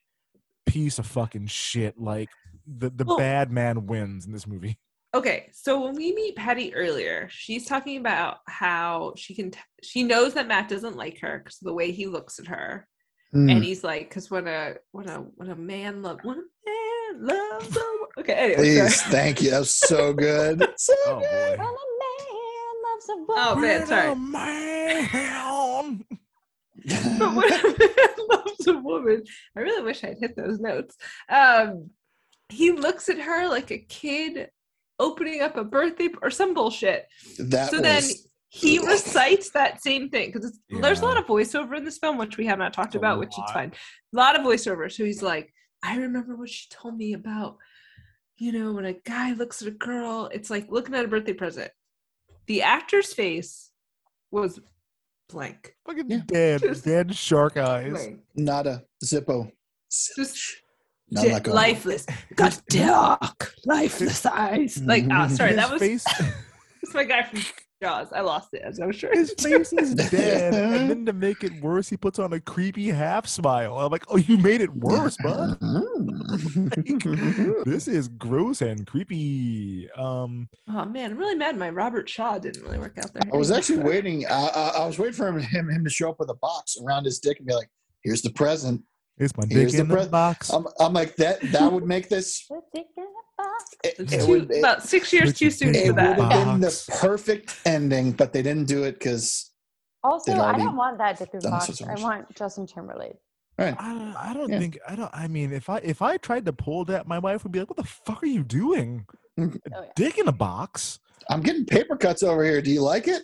Piece of fucking shit. Like the the Well- bad man wins in this movie. Okay, so when we meet Patty earlier, she's talking about how she can t- she knows that Matt doesn't like her because the way he looks at her, Mm. and he's like, because when a when a when a man love when a man loves a wo- okay, anyway, Please, sorry. thank you. That was so good. So Oh good. boy. When a man loves a Oh man, sorry. man. But when a man loves a woman, I really wish I'd hit those notes. Um, he looks at her like a kid opening up a birthday or some bullshit. That so was then he recites that same thing because there's a lot of voiceover in this film which we have not talked A about which is fine a lot of voiceover so he's like i remember what she told me about you know when a guy looks at a girl it's like looking at a birthday present the actor's face was blank Fucking Yeah. dead, Just- dead shark eyes. blank. not a Zippo. just Not dead- like a lifeless got dark lifeless eyes like ah sorry that was face. that's my guy from jaws i lost it as i'm sure His face is dead, and then to make it worse, he puts on a creepy half smile. I'm like, oh, you made it worse, bud. This is gross and creepy. Um, oh man i'm really mad my robert shaw didn't really work out there I was actually waiting. I, I, I was waiting for him, him him to show up with a box around his dick and be like, "Here's the present." it's my Here's dick the in the box. I'm, I'm like that. That would make this. The dick in a box. It, it too- would, it, about six years too your soon dick it for would in that. a have been the perfect ending, but they didn't do it because. Also, I don't want that dick in a box. so I want Justin Timberlake. Right. I don't, I don't Yeah. think I don't. I mean, if I if I tried to pull that, my wife would be like, "What the fuck are you doing? Mm. A Oh, yeah. dick in a box?" I'm getting paper cuts over here. Do you like it?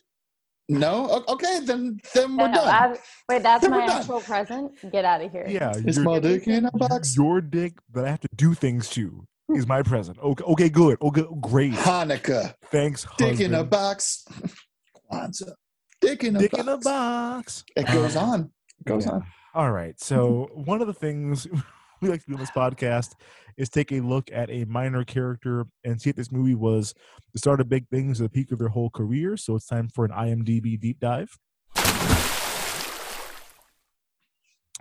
No. Okay, then then we're No, done. I- wait, that's Then my we're done. actual present. Get out of here. Yeah, it's my dick in a box? your dick that I have to do things to is my present. Okay, okay, good. Okay, great. Hanukkah. Thanks, Dick in a box. Kwanzaa. Dick in a Dick box. in a box. It goes Um, on. It goes Yeah. on. All right. So one of the things we like to do on this podcast is take a look at a minor character and see if this movie was the start of big things or the peak of their whole career. So it's time for an IMDb deep dive.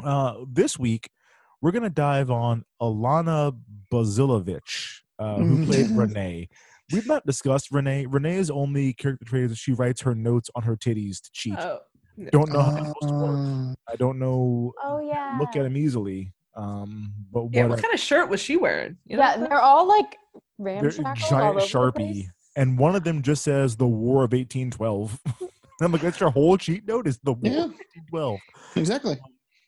Uh, this week, we're going to dive on Alana Bazilovich, uh, who played Renee. We've not discussed Renee. Renee's only character trait is she writes her notes on her titties to cheat. Oh. Don't know how those work. I don't know Oh yeah. look at him easily. Um, but yeah, what what I- kind of shirt was she wearing? You know Yeah, that? they're all like they're all giant over the sharpie, place. and one of them just says the War of 1812. I'm like, that's your whole cheat note is the War Yeah. of 1812. exactly.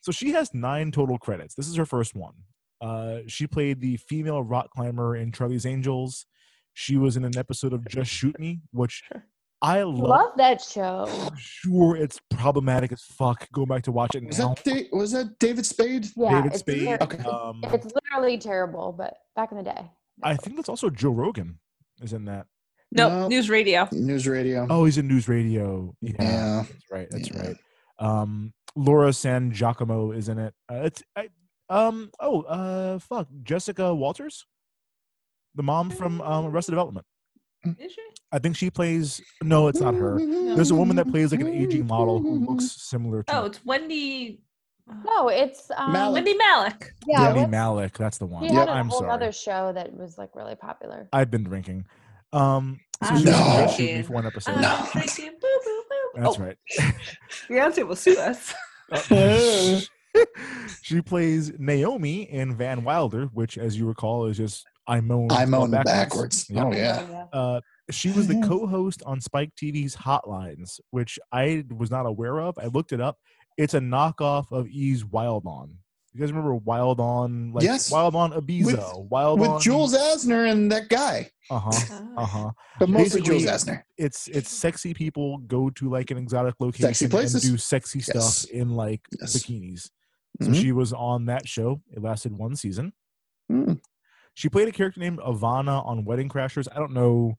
So she has nine total credits. This is her first one. Uh, she played the female rock climber in Charlie's Angels. She was in an episode of Just Shoot Me, which I love. Love that show. Sure, it's problematic as fuck. Go back to watch it Was now. that, Da- was that David Spade? Yeah, David it's, Spade. ter- Okay. Um, it's literally terrible, but back in the day. I think that's also Joe Rogan is in that. No, No. news radio. News radio. Oh, he's in News Radio. Yeah, Yeah. that's right. That's Yeah. right. Um, Laura San Giacomo is in it. Uh, it's I, um oh uh fuck Jessica Walters, the mom from um, Arrested Development. Is she? I think she plays. No, it's not her. There's a woman that plays like an aging model who looks similar to Oh, it's Wendy. No, it's um, Malick. Wendy Malick. Yeah, Wendy what's- Malick. That's the one. He had a I'm whole sorry. other show that was like really popular. I've been drinking. Um, so I'm she No. Just Shoot Me for one episode. No. That's oh, right. Beyonce will sue us. she plays Naomi in Van Wilder, which, as you recall, is just I moan. I moan backwards. Yep. Oh yeah. Uh, she was the co-host on Spike TV's Hotlines, which I was not aware of. I looked it up. It's a knockoff of E's Wild On. You guys remember Wild On? Like Yes. Wild On Abizo. Wild With on Jules Asner and that guy, Uh huh. Uh huh. but mostly Basically, Jules Asner. It's it's sexy people go to like an exotic location sexy places. and do sexy Yes. stuff in like Yes. bikinis. So Mhm. she was on that show. It lasted one season. Mm. She played a character named Ivana on Wedding Crashers. I don't know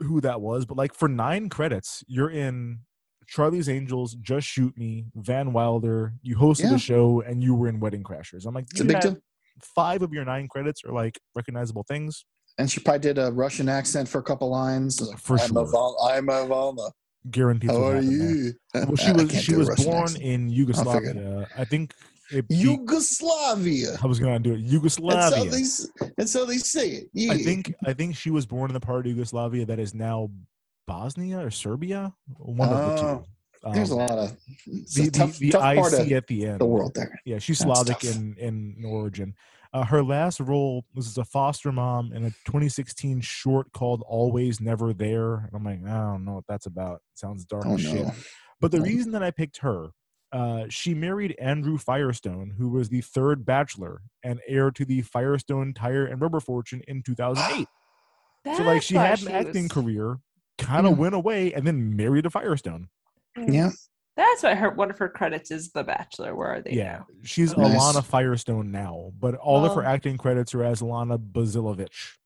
who that was, but like for nine credits, you're in Charlie's Angels, Just Shoot Me, Van Wilder. You hosted Yeah. a show and you were in Wedding Crashers. I'm like, It's a big deal. five of your nine credits are like recognizable things. And she probably did a Russian accent for a couple lines. For I'm sure. Ivan- I'm a Ivana. Guaranteed. How are you? Well, she was she was Russian born accent. in Yugoslavia. I think it be- Yugoslavia. I was gonna do it. That's how Yugoslavia. they. s- That's how they say it. Yeah. I think I think she was born in the part of Yugoslavia that is now Bosnia or Serbia. One of the two. There's a Um, lot of the a tough, the, the tough part IC of at the end. the world there. Yeah, she's That's Slavic tough. in, in origin. Uh, her last role was as a foster mom in a 2016 short called "Always Never There." And I'm like, I don't know what that's about. sounds dark Oh as shit. no. But the No. reason that I picked her, uh, she married Andrew Firestone, who was the third Bachelor and heir to the Firestone Tire and Rubber fortune in 2008. so like she why had she an acting was- career, kind of Yeah. went away, and then married a Firestone. Yeah. That's what her one of her credits is The Bachelor. Where are they? Yeah, now? she's Nice. Alana Firestone now, but all of her Oh. acting credits are as Alana Bazilovich.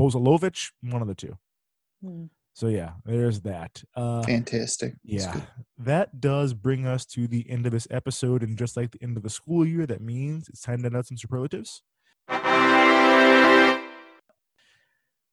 Bozilovich, one of the two. Hmm. So yeah, there's that. Uh, Fantastic. That's yeah, good. that does bring us to the end of this episode, and just like the end of the school year, that means it's time to nut some superlatives.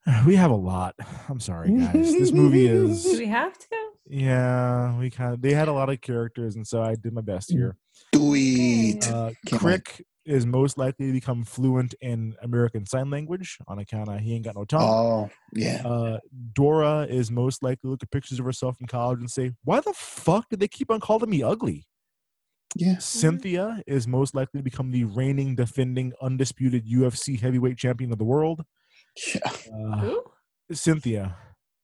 We have a lot. I'm sorry, guys. This movie Do is we have to? yeah. We kind of they had a lot of characters, and so I did my best here. Sweet. Uh, Can't. Crick is most likely to become fluent in American Sign Language on account of he ain't got no tongue. Oh yeah. Uh, Dora is most likely to look at pictures of herself in college and say, "Why the fuck did they keep on calling me ugly?" Yeah. Cynthia is most likely to become the reigning, defending, undisputed UFC heavyweight champion of the world. Yeah. Uh, Who? Cynthia,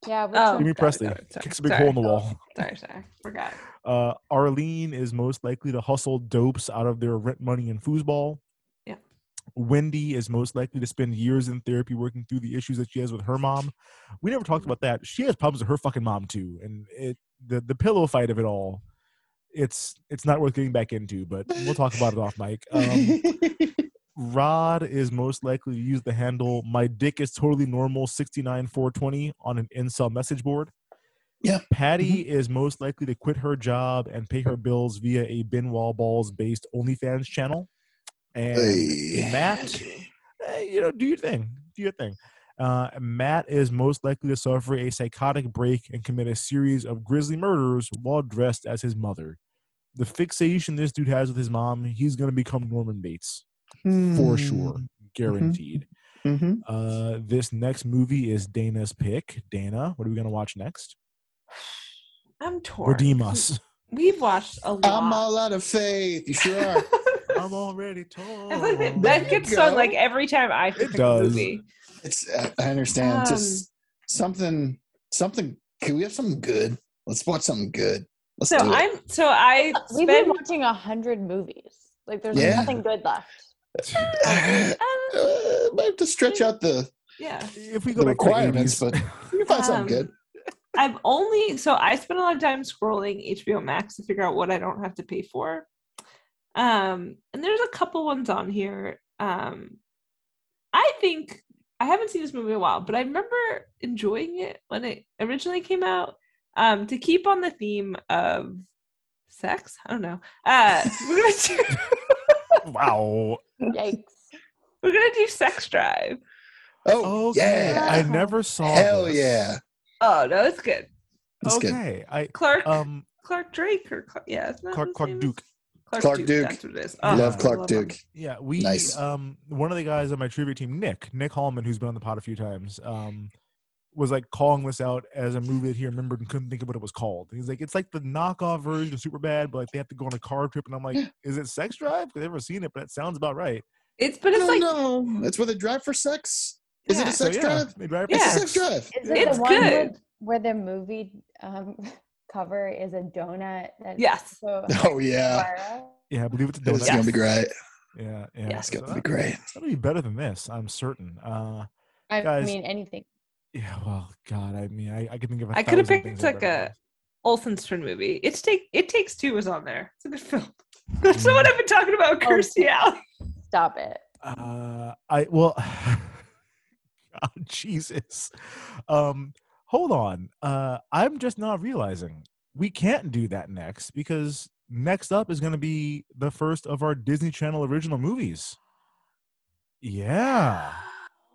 Yeah, which Oh, one? Jimmy got Pressly got it. Sorry, kicks a big sorry. hole in the wall. Sorry, sorry, forgot. Uh, Arlene is most likely to hustle dopes out of their rent money and foosball. Yeah. Wendy is most likely to spend years in therapy working through the issues that she has with her mom. We never talked about that. She has problems with her fucking mom too, and it the the pillow fight of it all. It's it's not worth getting back into, but we'll talk about it off mic. Um, Rod is most likely to use the handle "My dick is totally normal" sixty nine four twenty on an incel message board. Yeah. Patty is most likely to quit her job and pay her bills via a Ben Wa balls based OnlyFans channel. And Hey. Matt, you know, do your thing. Do your thing. Uh, Matt is most likely to suffer a psychotic break and commit a series of grisly murders while dressed as his mother. The fixation this dude has with his mom, he's going to become Norman Bates for sure, guaranteed. Mm-hmm. Uh, this next movie is Dana's pick. Dana, what are we going to watch next? I'm torn. Redeem us. We've watched a lot. I'm all out of faith. You sure are. I'm already told. I feel like that, There gets sung like every time I pick a does. movie. It's. I I understand. Um, Just something. Something. Can we have something good? Let's watch something good. Let's So do it. I'm so I We've been watching a hundred movies. Like there's Yeah. nothing good left. Uh, might have to stretch out the Yeah. If we go back to the requirements, but you can find Um, something good. I've only so I spent a lot of time scrolling HBO Max to figure out what I don't have to pay for. Um, and there's a couple ones on here. Um, I think I haven't seen this movie in a while, but I remember enjoying it when it originally came out. Um, to keep on the theme of sex, I don't know. Uh, we're gonna do wow. Yikes. we're gonna do Sex Drive. Oh, Okay. yeah. I never saw. Hell this. yeah. Oh no, it's good. It's good. Okay. I Clark um Clark Drake or Clark, yeah, it's not Clark Clark? Duke. Clark, Clark Duke, Duke. That's what it is. Love Oh, I Clark him. Duke. Yeah, we Nice. um one of the guys on my trivia team, Nick, Nick Hallman, who's been on the pod a few times, um, was like calling this out as a movie that he remembered and couldn't think of what it was called. He's like, it's like the knockoff version of Superbad, but like they have to go on a car trip, and I'm like, is it Sex Drive? I've never seen it, but it sounds about right. It's but I it's don't like know. It's where they drive for sex. Is it Yeah. a So sex yeah, drive? they drive Yeah. for It's a sex. sex drive. Is it It's the one where, good. where the movie um, cover is a donut? That's Yes. So Oh yeah. Clara? Yeah, I believe it's a It's donut. gonna be great. Yeah, yeah. Yes. It's gonna be that- great. That'll be better than this, I'm certain. Uh, I Guys. mean, anything. Yeah. Well, God, I mean, I, I can think of. I I could have picked like a Olsenstern movie. It's take it takes two was on there. It's a good film. That's not what I've been talking about. Oh, Kirstie Alley. Stop it. Uh, I well, God, Jesus. Um, hold on. Uh, I'm just not realizing we can't do that next because next up is going to be the first of our Disney Channel original movies. Yeah,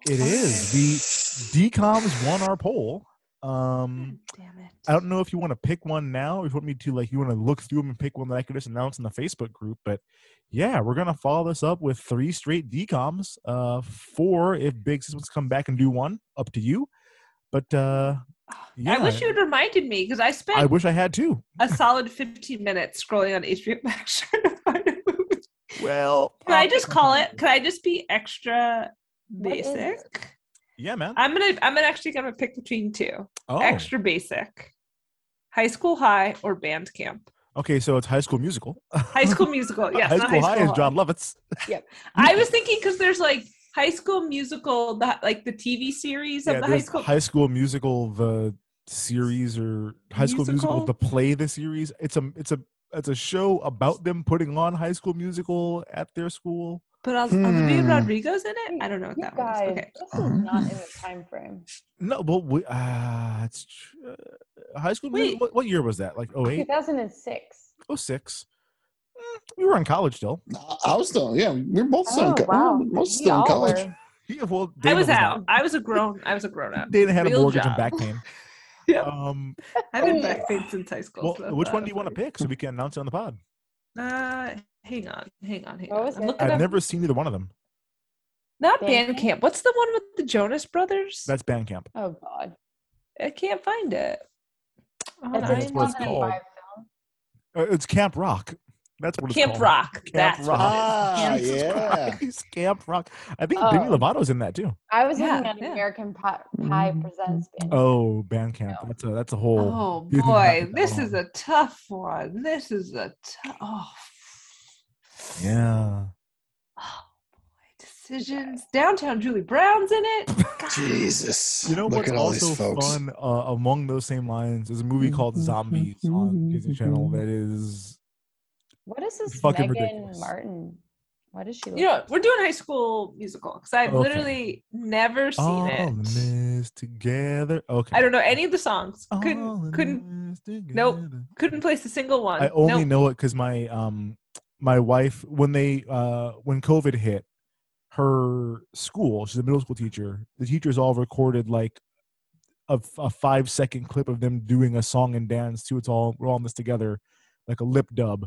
it is. The DComs won our poll. Um, Damn it. I don't know if you want to pick one now, or if you want me to like you want to look through them and pick one that I could just announce in the Facebook group. But yeah, we're gonna follow this up with three straight DComs. Uh, four if big systems come back and do one. Up to you. But uh, yeah, I wish you had reminded me because I spent I wish I had too. a solid 15 minutes scrolling on HBO Max trying to find a movie. Well, Can I just call it? Can I just be extra What is it? Basic? Yeah, man. I'm gonna I'm gonna actually gonna pick between two. Oh, Extra basic. High School High or Band Camp. okay. So it's High School Musical. High School Musical. Yes, high not School High is Jon Lovitz. Yep. I was thinking because there's like High School Musical, the like the TV series of Yeah, the High School. High School Musical the series or High School Musical Musical? the play the series. It's a it's a it's a show about them putting on High School Musical at their school. But Os- Olivia Hmm. Rodrigo's in it. I don't know what You that guys, one is. Okay. this is not in the time frame. No, but we, uh, it's uh, high school. Wait. What, what year was that? Like 08, 2006. 06? Mm, we were in college still. I was still, yeah, we were both still, in, Oh, co- wow. we were both We still in college. were. Yeah, well, I Dana was not. out. I was a grown. I was a grown up. Dana had a mortgage job. and back pain. Yeah. Um, I've been back pain since high school. well, so which one do you want to pick so we can announce it on the pod? Uh, hang on, hang on, hang What on. I'm it? looking I've up- never seen either one of them. Not Bandcamp? Bandcamp. What's the one with the Jonas Brothers? That's Bandcamp. Oh God. I can't find it. On That's That's a what it's 2005. called. Uh, it's Camp Rock. That's what it's Camp called. Rock. Camp That's Rock. what it is. Ah, Jesus yeah. Christ, Camp Rock. I think Demi Oh. Lovato's in that too. I was looking Yeah, at yeah. American Pie, Pie Presents. Band. Oh, Bandcamp. That's a that's a whole. Oh boy, happened this on. is a tough one. This is a tough. Oh. Yeah. Oh boy, decisions. Downtown Julie Brown's in it. God. Jesus. You know Look what's also these fun uh, among those same lines is a movie called Zombies on Disney Channel that is What is this fucking Megan ridiculous. Martin? What is she? Like? You know, we're doing High School Musical because I've Okay. literally never seen all it. in this together. Okay. I don't know any of the songs. All Couldn't in couldn't this nope. couldn't place a single one. I only Nope. know it because my um my wife when they uh when COVID hit, her school she's a middle school teacher. The teachers all recorded like a, a five second clip of them doing a song and dance to it's all we're all in this together, like a lip dub,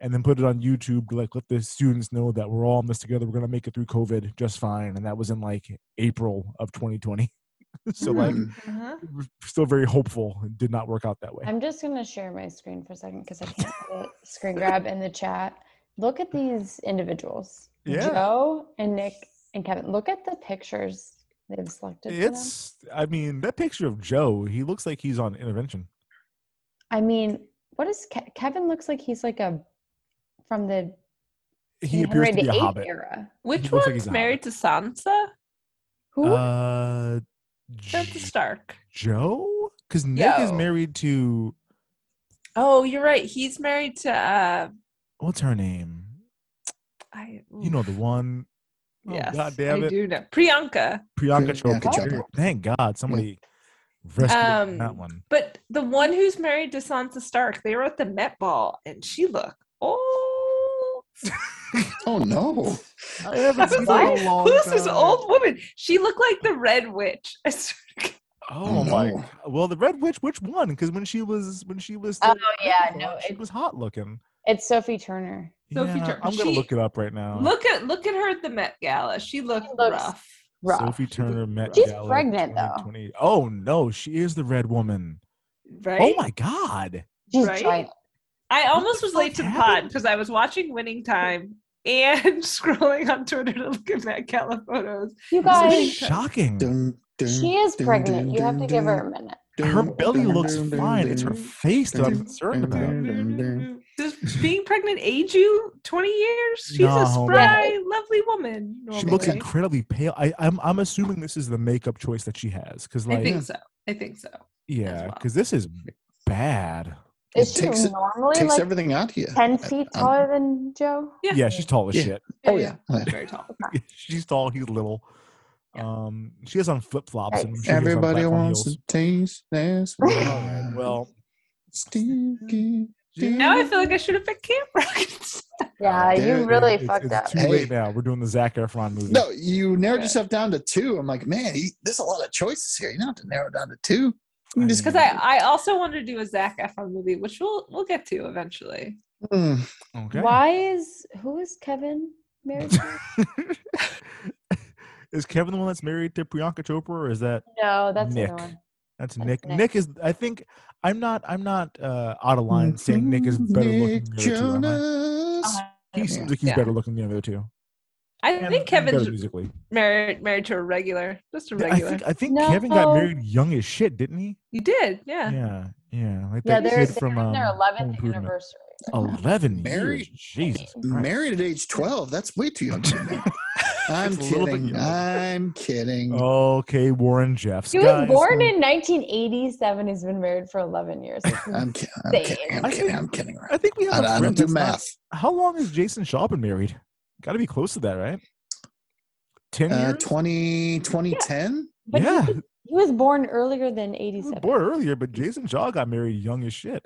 and then put it on YouTube to like let the students know that we're all in this together. We're gonna make it through COVID just fine, and that was in like April of 2020. so like Mm. Uh-huh. we're still very hopeful. It did not work out that way. I'm just gonna share my screen for a second because I can't screen grab in the chat. Look at these individuals. Yeah. Joe and Nick and Kevin. Look at the pictures they've selected. for them. It's, I mean, that picture of Joe, he looks like he's on intervention. I mean, what is Ke- Kevin looks like he's like a from the he In appears to be a hobbit. Era. Which He looks like one's he's married to Sansa? Who? Uh, Sansa J- Stark. Joe? Because Nick is married to Oh, you're right. He's married to uh what's her name? I You know the one. Oh, yes, God damn I it. do know. Priyanka. Priyanka Priyanka Chopra. Chopra. Thank God somebody rescued Um, that one. But the one who's married to Sansa Stark, they were at the Met Ball and she looked old. Oh no. I haven't seen her in a long Who's this time. old woman? She looked like the Red Witch. I swear to God. Oh Oh, my! no. God. Well, the Red Witch, which one? Because when she was when she was Oh, still yeah, Ravenclaw, no, she it- was hot looking. It's Sophie Turner. Sophie yeah, Turner. I'm gonna She- look it up right now. Look at look at her at the Met Gala. She looked looks rough. Rough. Sophie Turner Met She's Gala She's pregnant, though. Oh no, she is the red woman. Right? Oh my god! She's Right? giant. I almost the was late to the pod because I was watching Winning Time and scrolling on Twitter to look at Met Gala photos. You guys, shocking. Dun, dun, she is dun, pregnant. dun, You have to dun, give her a minute. Her belly looks dun, dun, fine. It's her face that I'm concerned about. dun, dun. Does being pregnant age you 20 years? She's Nah, a homie. spry, lovely woman. She looks incredibly pale. I, I'm I'm assuming this is the makeup choice that she has. Because like, I like, think so. I think so. yeah, well. because this is bad. Is It she takes normally Takes like everything out of you. 10 feet Um, taller than Joe? Yeah. Yeah, she's tall as Yeah. shit. Oh yeah. Oh, yeah. Very tall. she's tall. He's little. Um, she has on flip flops and she Everybody wants to taste this. All right, well, Stinky. Now I feel like I should have picked Camp Rock. Yeah, you Dude, really it's, fucked it's up. too Hey. late now. We're doing the Zac Efron movie. No, you narrowed Yeah. yourself down to two. I'm like, man, he, there's a lot of choices here. You don't have to narrow down to two. Just Because I, I also want to do a Zac Efron movie, which we'll we'll get to eventually. Hmm. Okay. Why is who is Kevin married to? is Kevin the one that's married to Priyanka Chopra, or is that No, that's Nick? other. That's That's Nick. Nick. Nick is. I think I'm not. I'm not uh, out of line saying Nick is better looking than the other two. am I? Jonas. He seems like he's Yeah. better looking than the other two. I And- think Kevin's musically. married married to a regular, just a regular. I think I think Kevin got married young as shit, didn't he? you did, yeah. Yeah, yeah. Like Yeah, that they're, kid they're from um, their 11th anniversary. Eleven Married- years. Jesus. Christ. Married at age 12. That's way too young. to. I'm It's a little bit kidding. I'm kidding. Okay, Warren Jeffs. He was guys, born in 1987. He's been married for 11 years. I'm, ki- I'm kidding. I'm I kidding. think- I'm kidding. I think we have. I, a I friend don't do that's not- math. How long has Jason Shaw been married? Got to be close to that, right? Ten Uh, 20, 2010? But he yeah, was- He was born earlier than he was 87. born earlier, but Jason Shaw got married young as shit.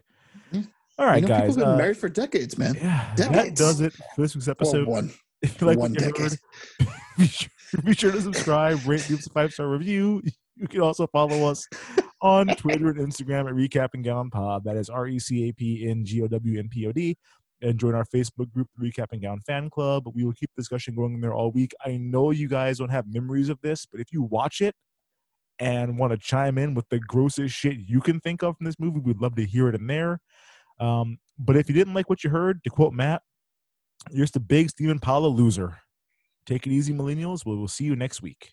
All right, you know, guys. people have been uh, married for decades, man. yeah, that does it for this week's Or episode. one. If you like one decade. heard, be sure, be sure to subscribe, rate, leave us a five star review. You can also follow us on Twitter and Instagram at Recap and Gown Pod. That is R E C A P N G O W N P O D. And join our Facebook group, the Recap and Gown Fan Club. We will keep the discussion going in there all week. I know you guys don't have memories of this, but if you watch it and want to chime in with the grossest shit you can think of from this movie, we'd love to hear it in there. Um, but if you didn't like what you heard, to quote Matt, you're just a big Stephen Paula loser. Take it easy, millennials. We will see you next week.